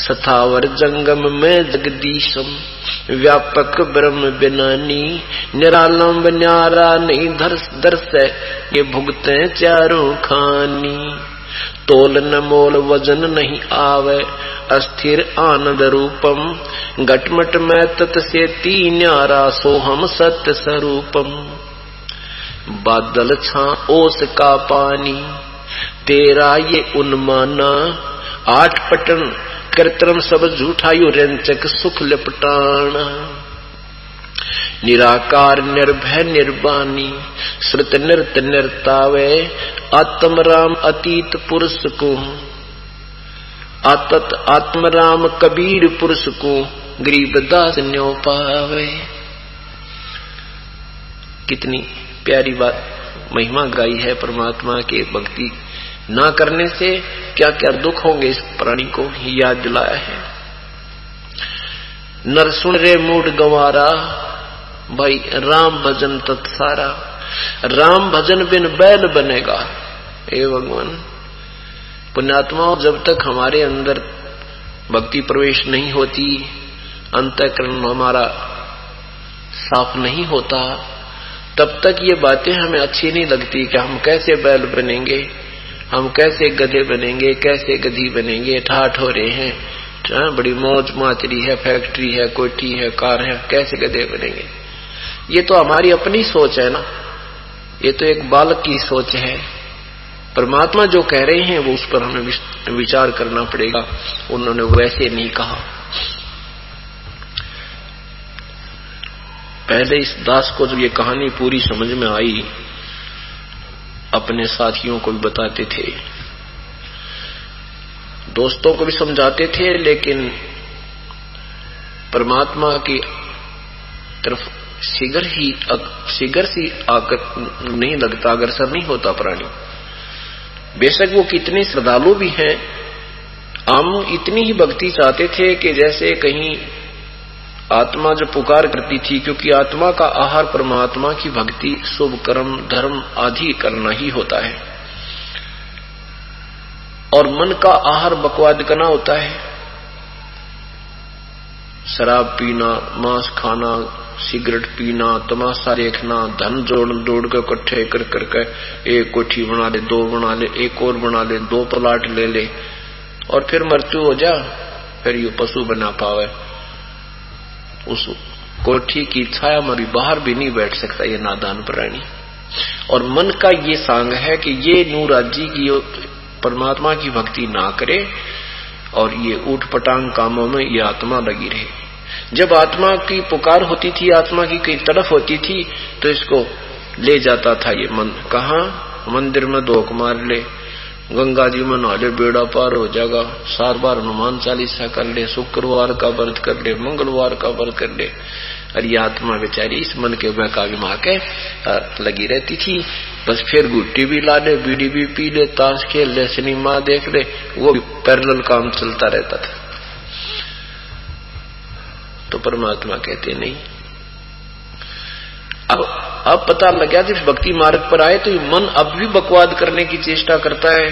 सथावर जंगम में जगदीशम, व्यापक ब्रह्म बिनानी निरालंब न्यारा नहीं दर्श दर्श ये भुगते चारों खानी। तोल न मोल वज़न नहीं आवे, अस्थिर आनंद रूपम, घटमट में तत से तीन्यारा सोहम सत्य स्वरूपम। बादल छा ओस का पानी, तेरा ये उन्माना, आठ पटन कृत्रम सब झूठायु रंचक सुख लिपटाना निराकार, निर्भय, निर्वाणी, श्रुत नृत निर्तावे आत्म राम अतीत पुरुष को। आतत आत्म राम कबीर पुरुष को गरीब दास न्यो पावे कितनी प्यारी बात, महिमा गाई है परमात्मा के भक्ति ना करने से क्या क्या दुख होंगे इस प्राणी को याद दिलाया है। नर सुन रे मूड गंवारा, भाई राम भजन तत्सारा राम भजन बिन बैल बनेगा। हे भगवान, पुण्यात्माओं जब तक हमारे अंदर भक्ति प्रवेश नहीं होती, अंतकरण हमारा साफ़ नहीं होता, तब तक ये बातें हमें अच्छी नहीं लगती कि हम कैसे बैल बनेंगे। हम कैसे गधे बनेंगे कैसे गधी बनेंगे ठाठ हो रहे हैं। हाँ, बड़ी मौज माचरी है फैक्ट्री है कोठी है कार है कैसे गधे बनेंगे? ये तो हमारी अपनी सोच है ना। ये तो एक बालक की सोच है। परमात्मा जो कह रहे हैं वो उस पर हमें विचार करना पड़ेगा। उन्होंने वैसे नहीं कहा। पहले इस दास को जब ये कहानी पूरी समझ में आई अपने साथियों को भी बताते थे। दोस्तों को भी समझाते थे, लेकिन परमात्मा की तरफ़ शीघ्र ही शीघ्र से आकर नहीं लगता अग्रसर नहीं होता प्राणी। बेशक वो कितने श्रद्धालु भी हैं। हम इतनी ही भक्ति चाहते थे कि जैसे कहीं आत्मा जो पुकार करती थी, क्योंकि आत्मा का आहार परमात्मा की भक्ति, शुभ कर्म, धर्म आदि करना ही होता है। और मन का आहार बकवाद करना होता है। शराब पीना, मांस खाना, सिगरेट पीना, तमाशा देखना, धन जोड़ जोड़ के इकट्ठे कर करके एक कोठी बना ले, दो बना ले, एक और बना ले, दो प्लाट ले ले, और फिर मृत्यु हो जा, फिर ये पशु बना पावे। उस कोठी की छाया में भी बाहर भी नहीं बैठ सकता ये नादान प्राणी। और मन का ये सांग है कि ये नूराजी की परमात्मा की भक्ति ना करे और ये ऊट पटांग कामों में ये आत्मा लगी रहे। जब आत्मा की पुकार होती थी, आत्मा की कई तरफ़ होती थी तो इसको ले जाता था ये मन। कहा? मंदिर में धोख मार ले। गंगा जी में नहा बेड़ा पार हो जाएगा सार बार हनुमान चालीसा कर ले, शुक्रवार का व्रत कर ले, मंगलवार का व्रत कर ले। अरे आत्मा बेचारी इस मन के बहकावी माँ के लगी रहती थी। बस फिर गुट्टी भी ला ले बीड़ी भी पी ले, ताश खेल ले सिनेमा देख ले, वो पैरल काम चलता रहता था। तो परमात्मा कहते नहीं। अब अब पता लग गया जब भक्ति मार्ग पर आए तो मन अब भी बकवाद करने की चेष्टा करता है।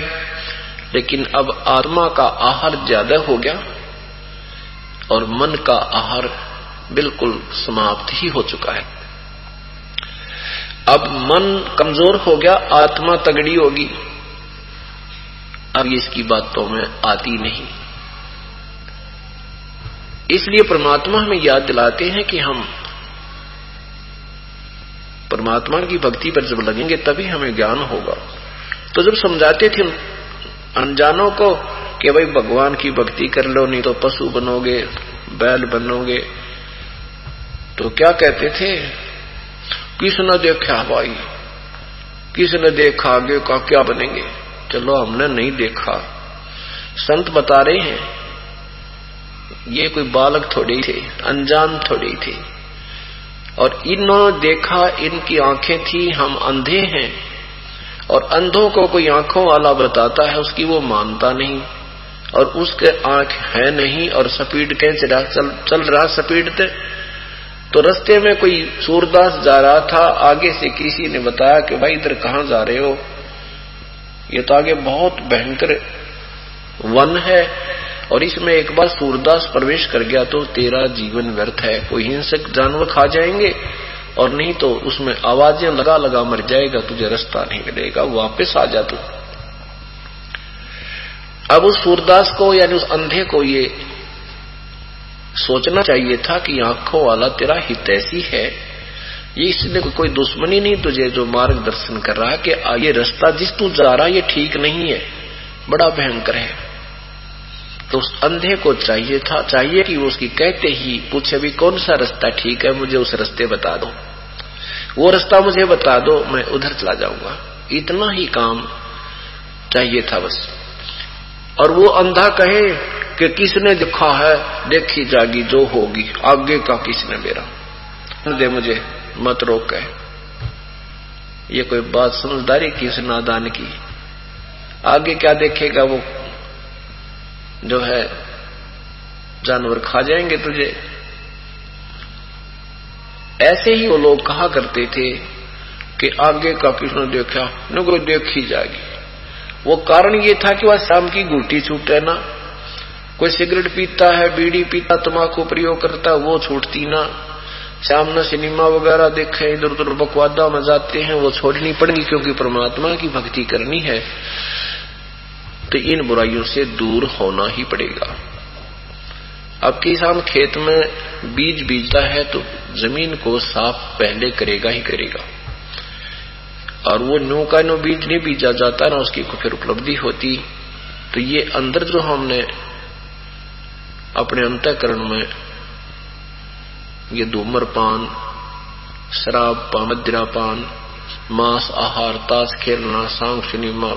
लेकिन अब आत्मा का आहार ज़्यादा हो गया और मन का आहार बिल्कुल समाप्त ही हो चुका है। अब मन कमज़ोर हो गया, आत्मा तगड़ी होगी। अब इसकी बातों में आती नहीं। इसलिए परमात्मा हमें याद दिलाते हैं कि हम परमात्मा की भक्ति पर जब लगेंगे, तभी हमें ज्ञान होगा। तो जब समझाते थे अनजानों को कि भाई भगवान की भक्ति कर लो, नहीं तो पशु बनोगे, बैल बनोगे तो क्या कहते थे? किसने देखा भाई किसने देखा आगे का क्या बनेंगे? चलो हमने नहीं देखा। संत बता रहे हैं, ये कोई बालक थोड़े ही थे, अनजान थोड़े थे। और इन्होंने देखा, इनकी आँखें थी, हम अंधे हैं। और अंधों को कोई आँखों वाला बताता है, उसकी वो मानता नहीं। और उसके आँख है नहीं, और स्पीड कैसे चल चल रहा स्पीड ते? तो रस्ते में कोई सूरदास जा रहा था, आगे से किसी ने बताया कि, भाई, इधर कहाँ जा रहे हो? ये तो आगे बहुत भयंकर वन है। और इसमें एक बार सूरदास प्रवेश कर गया तो तेरा जीवन व्यर्थ है। कोई हिंसक जानवर खा जाएँगे और नहीं तो उसमें आवाज़ें लगा लगा मर जाएगा, तुझे रास्ता नहीं मिलेगा, वापस आ जा तू। अब उस सूरदास को, यानी उस अंधे को ये सोचना चाहिए था कि आँखों वाला तेरा हितैषी है। ये इसलिए कोई दुश्मनी नहीं तुझे जो मार्गदर्शन कर रहा है कि ये रास्ता जिस तू जा रहा ये ठीक नहीं है। बड़ा भयंकर है। तो उस अंधे को चाहिए था, चाहिए कि वो उसकी कहते ही पूछे भी कौन सा रास्ता ठीक है? मुझे उस रास्ते बता दो। वो रास्ता मुझे बता दो, मैं उधर चला जाऊँगा। इतना ही काम चाहिए था बस। और वो अंधा कहे कि, किसने देखा है? देखी जागी, जो होगी। आगे का किसने मेरा? दे मुझे, मत रोक कहे ये कोई बात समझदारी की उस नादान की। आगे क्या देखेगा वो? जो है, जानवर खा जाएँगे तुझे। ऐसे ही वो लोग कहा करते थे कि आगे का किसने देखा न कोई देखी जाएगी। वो कारण ये था कि वह शाम की गुटी छूटे ना। कोई सिगरेट पीता है, बीड़ी पीता तमाकू प्रयोग करता, वो छूटती ना। शाम न सिनेमा वगैरह देखे इधर उधर बकवादा में जाते हैं, वो छोड़नी पड़ेगी क्योंकि परमात्मा की भक्ति करनी है। तो इन बुराइयों से दूर होना ही पड़ेगा। अब किसान खेत में बीज बीजता है तो ज़मीन को साफ़ पहले करेगा ही करेगा। और वो नो का नो बीज नहीं बीजा जाता, ना उसकी फिर उपलब्धि होती। तो ये अंदर जो हमने अपने अंतकरण में ये धूम्रपान शराब पान मदिरापान मांस, आहार, ताश खेलना, सांग, सिनेमा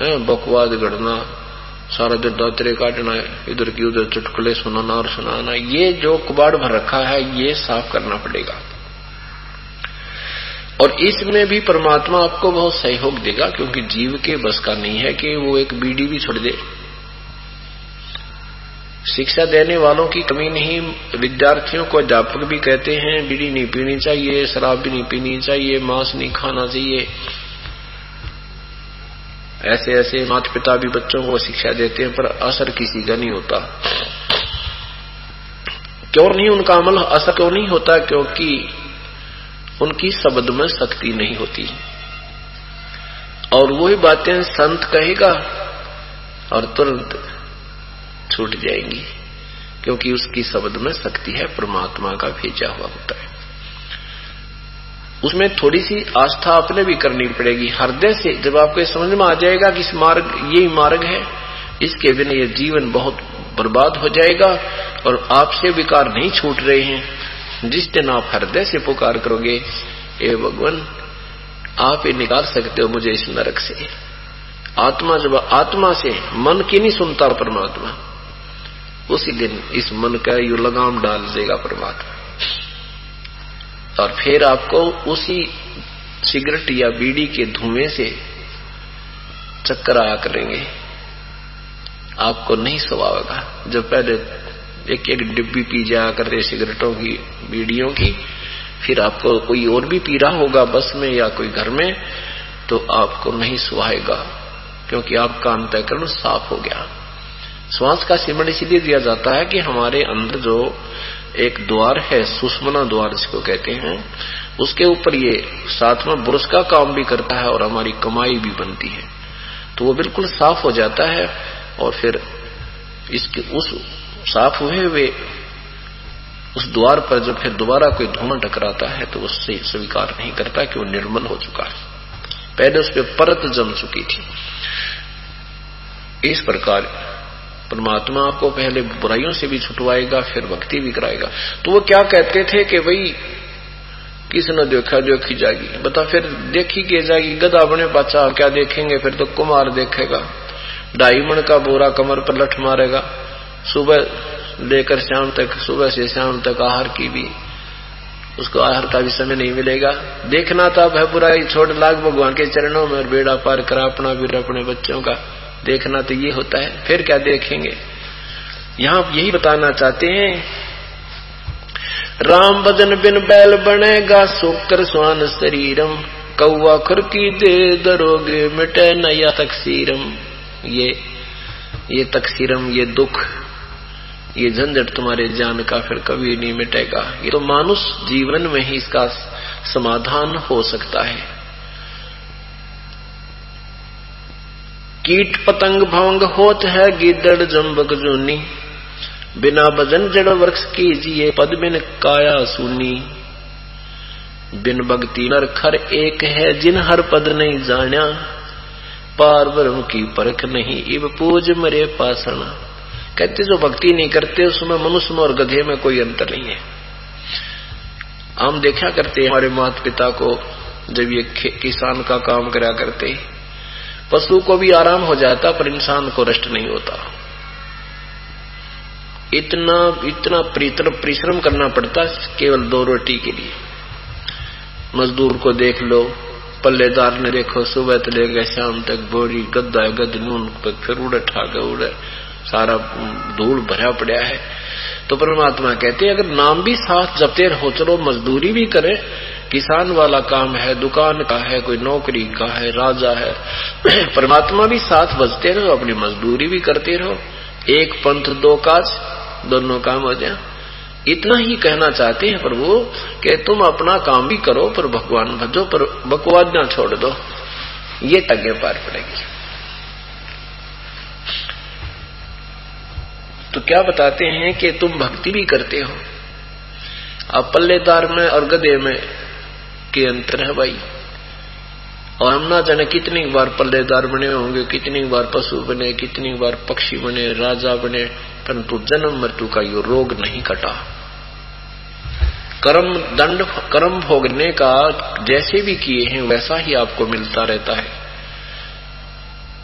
बकवाद गढ़ना, सारा दिन दातरे काटना, इधर की उधर चुटकुले सुनाना और सुनाना, ये जो कबाड़ भर रखा है, ये साफ़ करना पड़ेगा। और इसमें भी परमात्मा आपको बहुत सहयोग देगा, क्योंकि जीव के बस का नहीं है कि वो एक बीड़ी भी छोड़ दे। शिक्षा देने वालों की कमी नहीं, विद्यार्थियों को अध्यापक भी कहते हैं, बीड़ी नहीं पीनी चाहिए, शराब भी नहीं पीनी चाहिए, मांस नहीं खाना चाहिए। ऐसे ऐसे माता पिता भी बच्चों को शिक्षा देते हैं, पर असर किसी का नहीं होता। क्यों नहीं उनका अमल? असर क्यों नहीं होता? क्योंकि उनकी शब्द में शक्ति नहीं होती। और वही बातें संत कहेगा और तुरंत छूट जाएँगी, क्योंकि उसकी शब्द में शक्ति है, परमात्मा का भेजा हुआ होता है। उसमें थोड़ी सी आस्था अपने भी करनी पड़ेगी। हृदय से जब आपको समझ में आ जाएगा कि इस मार्ग यही मार्ग है, इसके बिना ये जीवन बहुत बर्बाद हो जाएगा और आपसे विकार नहीं छूट रहे हैं। जिस दिन आप हृदय से पुकार करोगे, ए भगवान, आप ये निकाल सकते हो मुझे इस नरक से। आत्मा जब आत्मा से, मन की नहीं सुनता परमात्मा, उसी दिन इस मन का यू लगाम डाल देगा परमात्मा। और फिर आपको उसी सिगरेट या बीड़ी के धुएँ से चक्कर आया करेंगे। आपको नहीं सुहावेगा जब पहले एक एक डिब्बी पी जाया करते सिगरेटों की, बीड़ियों की, फिर आपको कोई और भी पी रहा होगा बस में या कोई घर में तो आपको नहीं सुहाएगा, क्योंकि आपका अंतकरण साफ़ हो गया। श्वास का सिमरण इसलिए दिया जाता है कि हमारे अंदर जो एक द्वार है, सुषमना द्वार जिसको कहते हैं। उसके ऊपर ये साथ में बुरश का काम भी करता है और हमारी कमाई भी बनती है। तो वो बिल्कुल साफ़ हो जाता है और फिर इसके उस साफ़ हुए हुए उस द्वार पर जब फिर दोबारा कोई धुआँ टकराता है तो उससे स्वीकार नहीं करता कि वो निर्मल हो चुका है। पहले उस पर परत जम चुकी थी। इस प्रकार परमात्मा आपको पहले बुराइयों से भी छुटवाएगा, फिर भक्ति भी कराएगा। तो वो क्या कहते थे कि भाई किस न देखा देखी जाएगी? बता फिर देखी के जाएगी। गदा बने पाचा क्या देखेंगे, फिर तो कुमार देखेगा। ढाई मन का बोरा कमर पर लठ मारेगा। सुबह लेकर शाम तक, सुबह से शाम तक आहार की भी उसको आहार का भी समय नहीं मिलेगा। देखना था, भय बुराई, छोड़ लाग भगवान के चरणों में और बेड़ा पार करा अपना भी अपने बच्चों का। देखना तो ये होता है, फिर क्या देखेंगे? यहाँ यही बताना चाहते हैं, राम भजन बिन बैल बनेगा सुकर स्वान शरीरम कौआ खुरकी दे दरोगे मिटे नया तकसीरम। ये ये तकसीरम, ये दुख, ये झंझट तुम्हारे जान का फिर कभी नहीं मिटेगा। ये तो मानुष जीवन में ही इसका समाधान हो सकता है। कीट पतंग भंग होत है, गिदड़ जम्बक जूनी। बिना भजन जड़ वृक्ष कीजिए, पद बिन काया सुनी। बिन भक्ति नर खर एक है, जिन हर पद नहीं जाण्या। पार ब्रह्म की परख नहीं इब पूज मरे पासना कहते, जो भक्ति नहीं करते, उसमें मनुष्य में और गधे में कोई अंतर नहीं है। हम देखा करते हमारे माता पिता को, जब ये किसान का काम करा करते। पशु को भी आराम हो जाता, पर इंसान को रष्ट नहीं होता। इतना इतना परिश्रम करना पड़ता केवल दो रोटी के लिए। मजदूर को देख लो, पल्लेदार ने देखो, सुबह से गए, शाम तक बोरी, गद्दा गद नून पर फिर उड़े, ठाके उड़े, सारा धूल भरा पड़ा है। तो परमात्मा कहते हैं, अगर नाम भी साथ जपते हो चलो मजदूरी भी करे किसान वाला काम है, दुकान का है, कोई नौकरी का है, राजा है। परमात्मा भी साथ बजते रहो, अपनी मजदूरी भी करते रहो। एक पंथ, दो काज, दोनों काम हो जाए। इतना ही कहना चाहते हैं प्रभु कि तुम अपना काम भी करो, पर भगवान भजो, पर बकवाद ना छोड़ दो। ये तगे पार पड़ेगी। तो क्या बताते हैं कि तुम भक्ति भी करते हो? अब पल्लेदार में और गधे में के अंतर है भाई। और हम ना जाने कितनी बार पल्लेदार बने होंगे, कितनी बार पशु बने, कितनी बार पक्षी बने, राजा बने, परंतु जन्म मृत्यु का यो रोग नहीं कटा। कर्म दंड, कर्म भोगने का जैसे भी किए हैं, वैसा ही आपको मिलता रहता है।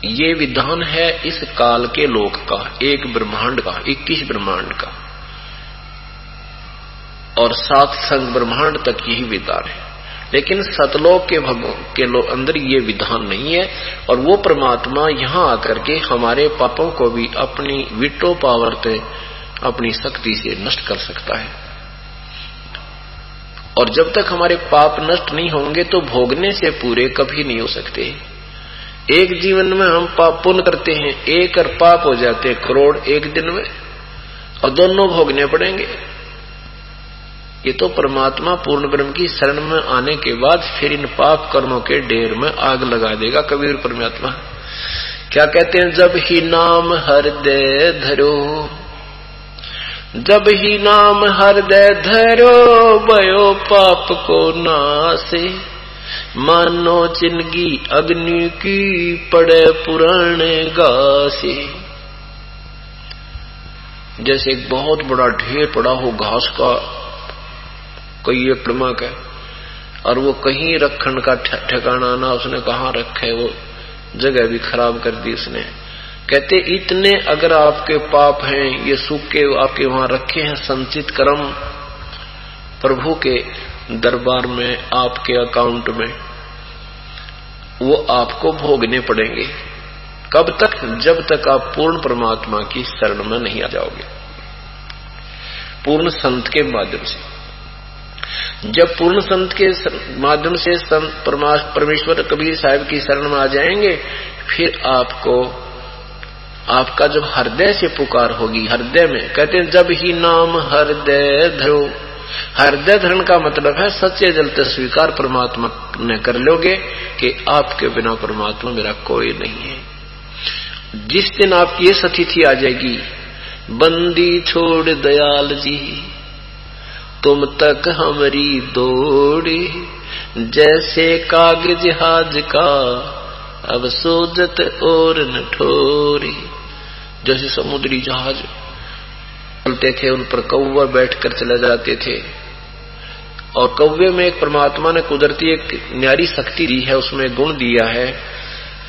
ये विधान है इस काल के लोक का, एक ब्रह्मांड का, इक्कीस ब्रह्मांड का। और सात संग ब्रह्मांड तक यही विधान है। लेकिन सतलोक के भगवान के अंदर ये विधान नहीं है, और वो परमात्मा यहाँ आकर के हमारे पापों को भी अपनी विटो पावर से अपनी शक्ति से नष्ट कर सकता है। और जब तक हमारे पाप नष्ट नहीं होंगे तो भोगने से पूरे कभी नहीं हो सकते। एक जीवन में हम पाप पुण्य करते हैं, एक और पाप हो जाते हैं, करोड़ एक दिन में, और दोनों भोगने पड़ेंगे। ये तो परमात्मा पूर्ण ब्रह्म की शरण में आने के बाद फिर इन पाप कर्मों के ढेर में आग लगा देगा कबीर परमात्मा। क्या कहते हैं, जब ही नाम हृदय धरो, जब ही नाम हृदय धरो, भयो पाप को नासे मानो ज़िंदगी अग्नि की पड़े पुराने गासे जैसे एक बहुत बड़ा ढेर पड़ा हो घास का कोई ये एक का और वो कहीं रखन का ठिकाना ना उसने कहा रखे, वो जगह भी खराब कर दी उसने कहते, इतने अगर आपके पाप हैं, ये सूखे आपके वहाँ रखे हैं, संचित कर्म प्रभु के दरबार में, आपके अकाउंट में, वो आपको भोगने पड़ेंगे। कब तक? जब तक आप पूर्ण परमात्मा की शरण में नहीं आ जाओगे। पूर्ण संत के माध्यम से। जब पूर्ण संत के माध्यम से संत परमेश्वर कबीर साहब की शरण में आ जाएँगे, फिर आपको, आपका जब हृदय से पुकार होगी, हृदय में, कहते हैं, जब ही नाम हृदय धरो। हृदय धरण का मतलब है, सच्चे जलते स्वीकार परमात्मा ने कर लोगे कि आपके बिना परमात्मा मेरा कोई नहीं है। जिस दिन आपकी ये सतिथि आ जाएगी, बंदी छोड़ दयाल जी। तुम तक हमारी दौड़े, जैसे कागज़ हाज का अब सोजत और नठोरी जैसे समुद्री जहाज़ चलते थे, उन पर कौवे बैठकर चले जाते थे। और कौवे में एक परमात्मा ने कुदरती एक न्यारी शक्ति दी है, उसमें गुण दिया है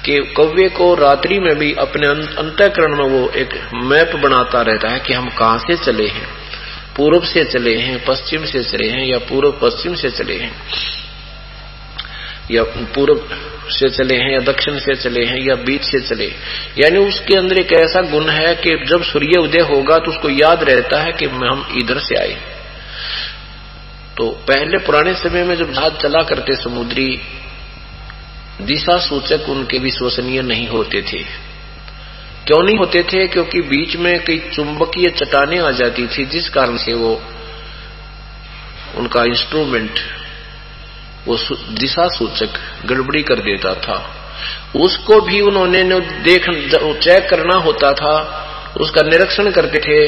कि कौवे को रात्रि में भी अपने अंतकरण में वो एक मैप बनाता रहता है कि हम कहाँ से चले हैं। पूर्व से चले हैं, पश्चिम से चले हैं, या पूर्व पश्चिम से चले हैं, या पूर्व से चले हैं, या दक्षिण से चले हैं, या बीच से चले यानी उसके अंदर एक ऐसा गुण है कि जब सूर्य उदय होगा तो उसको याद रहता है कि हम इधर से आए। तो पहले पुराने समय में जब जहाज़ चला करते, समुद्री दिशा सूचक उनके विश्वसनीय नहीं होते थे। क्यों नहीं होते थे? क्योंकि बीच में कई चुंबकीय चट्टाने आ जाती थी, जिस कारण से वो, उनका इंस्ट्रूमेंट वो दिशा सूचक गड़बड़ी कर देता था। उसको भी उन्होंने देख चेक करना होता था, उसका निरीक्षण करते थे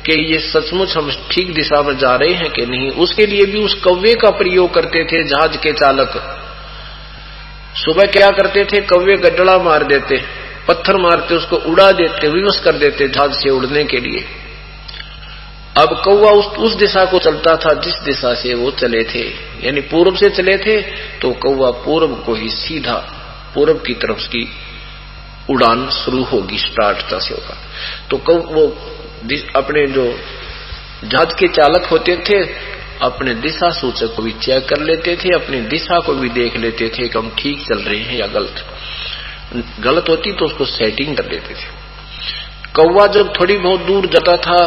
कि ये सचमुच हम ठीक दिशा में जा रहे हैं कि नहीं। उसके लिए भी उस कौवे का प्रयोग करते थे, जहाज़ के चालक। सुबह क्या करते थे? कौवे गड्ढड़ा मार देते। पत्थर मारते उसको उड़ा देते विवश कर देते जहाज़ से उड़ने के लिए। अब कौवा उस, उस दिशा को चलता था जिस दिशा से वो चले थे। यानी पूर्व से चले थे तो कौवा पूर्व को ही सीधा पूर्व की तरफ़ की उड़ान शुरू होगी स्टार्ट से होगा। तो कौ वो अपने जो जहाज़ के चालक होते थे अपने दिशा सूचक को भी चेक कर लेते थे अपनी दिशा को भी देख लेते थे कि हम ठीक चल रहे हैं या गलत। गलत होती तो उसको सेटिंग कर देते थे। कौवा जब थोड़ी बहुत दूर जाता था,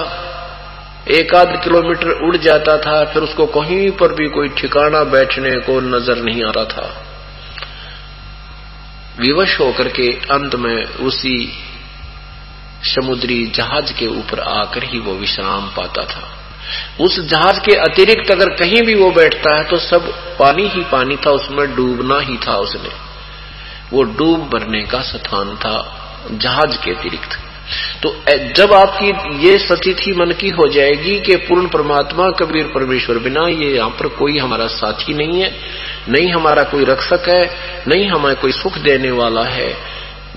एक आध किलोमीटर उड़ जाता था, फिर उसको कहीं पर भी कोई ठिकाना बैठने को नज़र नहीं आ रहा था। विवश होकर के अंत में उसी समुद्री जहाज़ के ऊपर आकर ही वो विश्राम पाता था। उस जहाज़ के अतिरिक्त अगर कहीं भी वो बैठता है तो सब पानी ही पानी था, उसमें डूबना ही था उसने। वो डूब भरने का स्थान था, जहाज़ के अतिरिक्त। तो जब आपकी ये स्थिति मन की हो जाएगी कि पूर्ण परमात्मा कबीर परमेश्वर बिना ये यहाँ पर कोई हमारा साथी नहीं है, नहीं हमारा कोई रक्षक है, नहीं हमें कोई सुख देने वाला है,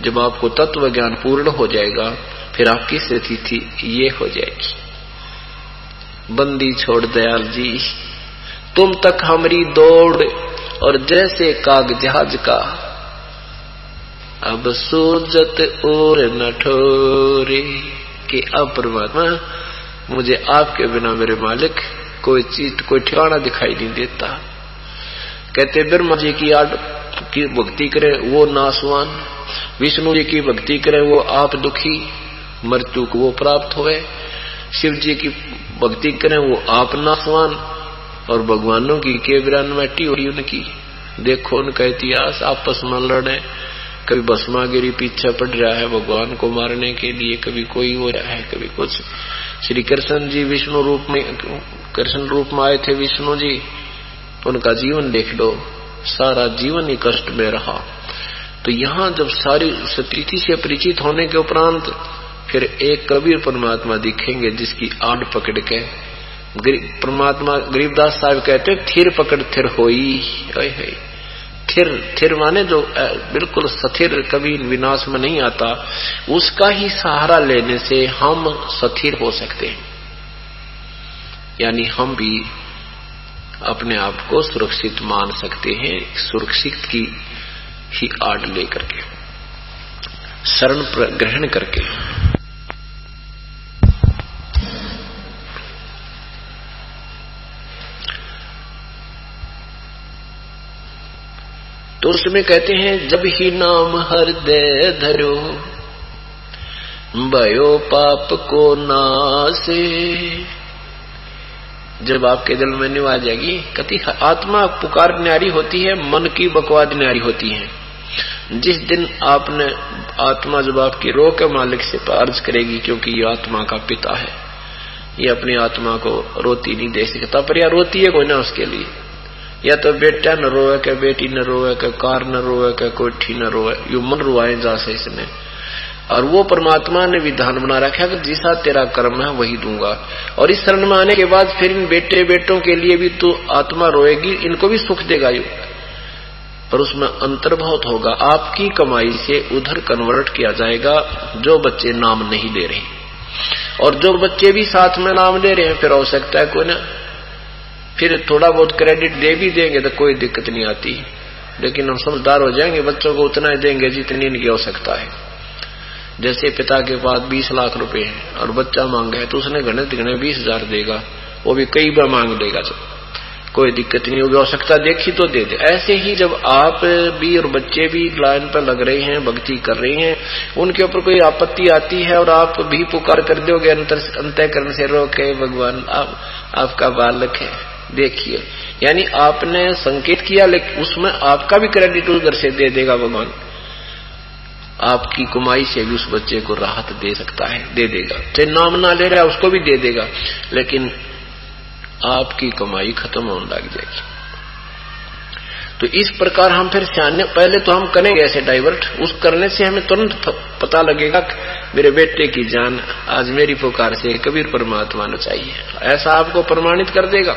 जब आपको तत्व ज्ञान पूर्ण हो जाएगा, फिर आपकी स्थिति ये हो जाएगी। बंदी छोड़ दयाल जी, तुम तक हमारी दौड़ और जैसे काग जहाज़ का अब सूरजत और नठोरी कि अब परमात्मा मुझे आपके बिना मेरे मालिक कोई चीज़, कोई ठिकाना दिखाई नहीं देता। कहते, ब्रह्मा जी की आड की भक्ति करे, वो नासवान विष्णु जी की भक्ति करे, वो आप दुखी। मृत्यु को वो प्राप्त हुए। शिव जी की भक्ति करें, वो आप नासवान और भगवानों की के बिरान बैठी हुई उनकी। देखो, उनका इतिहास आपस में लड़े। कभी भस्मागिरी पीछे पड़ रहा है भगवान को मारने के लिए, कभी कोई हो रहा है, कभी कुछ। श्री कृष्ण जी विष्णु रूप में, कृष्ण रूप में आए थे विष्णु जी। उनका जीवन देख लो, सारा जीवन ही कष्ट में रहा। तो यहाँ जब सारी सतीति से परिचित होने के उपरांत, फिर एक कबीर परमात्मा दिखेंगे जिसकी आड़ पकड़ के। परमात्मा गरीबदास साहब कहते थिर पकड़ थिर होई। है थिर थिर माने जो बिल्कुल सथिर, कभी विनाश में नहीं आता, उसका ही सहारा लेने से हम सथिर हो सकते हैं। यानी हम भी अपने आप को सुरक्षित मान सकते हैं, सुरक्षित की ही आड़ लेकर के, शरण ग्रहण करके। तो उसमें कहते हैं, जब ही नाम हृदय धरो भयो पाप को नासे। जब आपके दिल में निवा जाएगी कति आत्मा पुकार न्यारी होती है, मन की बकवाद न्यारी होती है। जिस दिन आपने आत्मा जब आपकी रो के मालिक से अर्ज़ करेगी, क्योंकि ये आत्मा का पिता है, ये अपनी आत्मा को रोती नहीं दे सकता, पर या रोती है कोई ना उसके लिए। या तो बेटा न रोए के बेटी न रोए के कार न रोए के कोठी न रोए, यू मन रुआए जा से इसने और वो परमात्मा ने विधान बना रखा कि जैसा तेरा कर्म है, वही दूँगा। और इस शरण में आने के बाद फिर इन बेटे बेटों के लिए भी तू आत्मा रोएगी, इनको भी सुख देगा यू। पर उसमें अंतर बहुत होगा, आपकी कमाई से उधर कन्वर्ट किया जाएगा, जो बच्चे नाम नहीं ले रहे। और जो बच्चे भी साथ में नाम ले रहे हैं, फिर सकता है कोई ना। फिर थोड़ा बहुत क्रेडिट दे भी देंगे तो कोई दिक्कत नहीं आती। लेकिन हम समझदार हो जाएँगे, बच्चों को उतना ही देंगे जितनी इनकी आवश्यकता है। जैसे पिता के पास बीस लाख रुपए हैं और बच्चा मांगा है तो उसने घने तिगने बीस हज़ार देगा। वो भी कई बार मांग लेगा कोई दिक्कत नहीं होगी, आवश्यकता देखी तो दे दे। ऐसे ही जब आप भी और बच्चे भी लाइन पर लग रहे हैं, भक्ति कर रहे हैं, उनके ऊपर कोई आपत्ति आती है और आप भी पुकार कर दोगे, अंतर अंतकरण से रोके, भगवान आप आपका बालक है। देखिए। यानी आपने संकेत किया लेकिन उसमें आपका भी क्रेडिट उधर से दे देगा भगवान। आपकी कमाई से भी उस बच्चे को राहत दे सकता है, दे देगा। चाहे नाम ना ले रहा, उसको भी दे देगा। लेकिन आपकी कमाई खत्म होने लग जाएगी। तो इस प्रकार हम फिर सियाने पहले तो हम करेंगे ऐसे डाइवर्ट उस करने से हमें तुरंत पता लगेगा मेरे बेटे की जान आज मेरी पुकार से कबीर परमात्मा ने चाहिए। ऐसा आपको प्रमाणित कर देगा।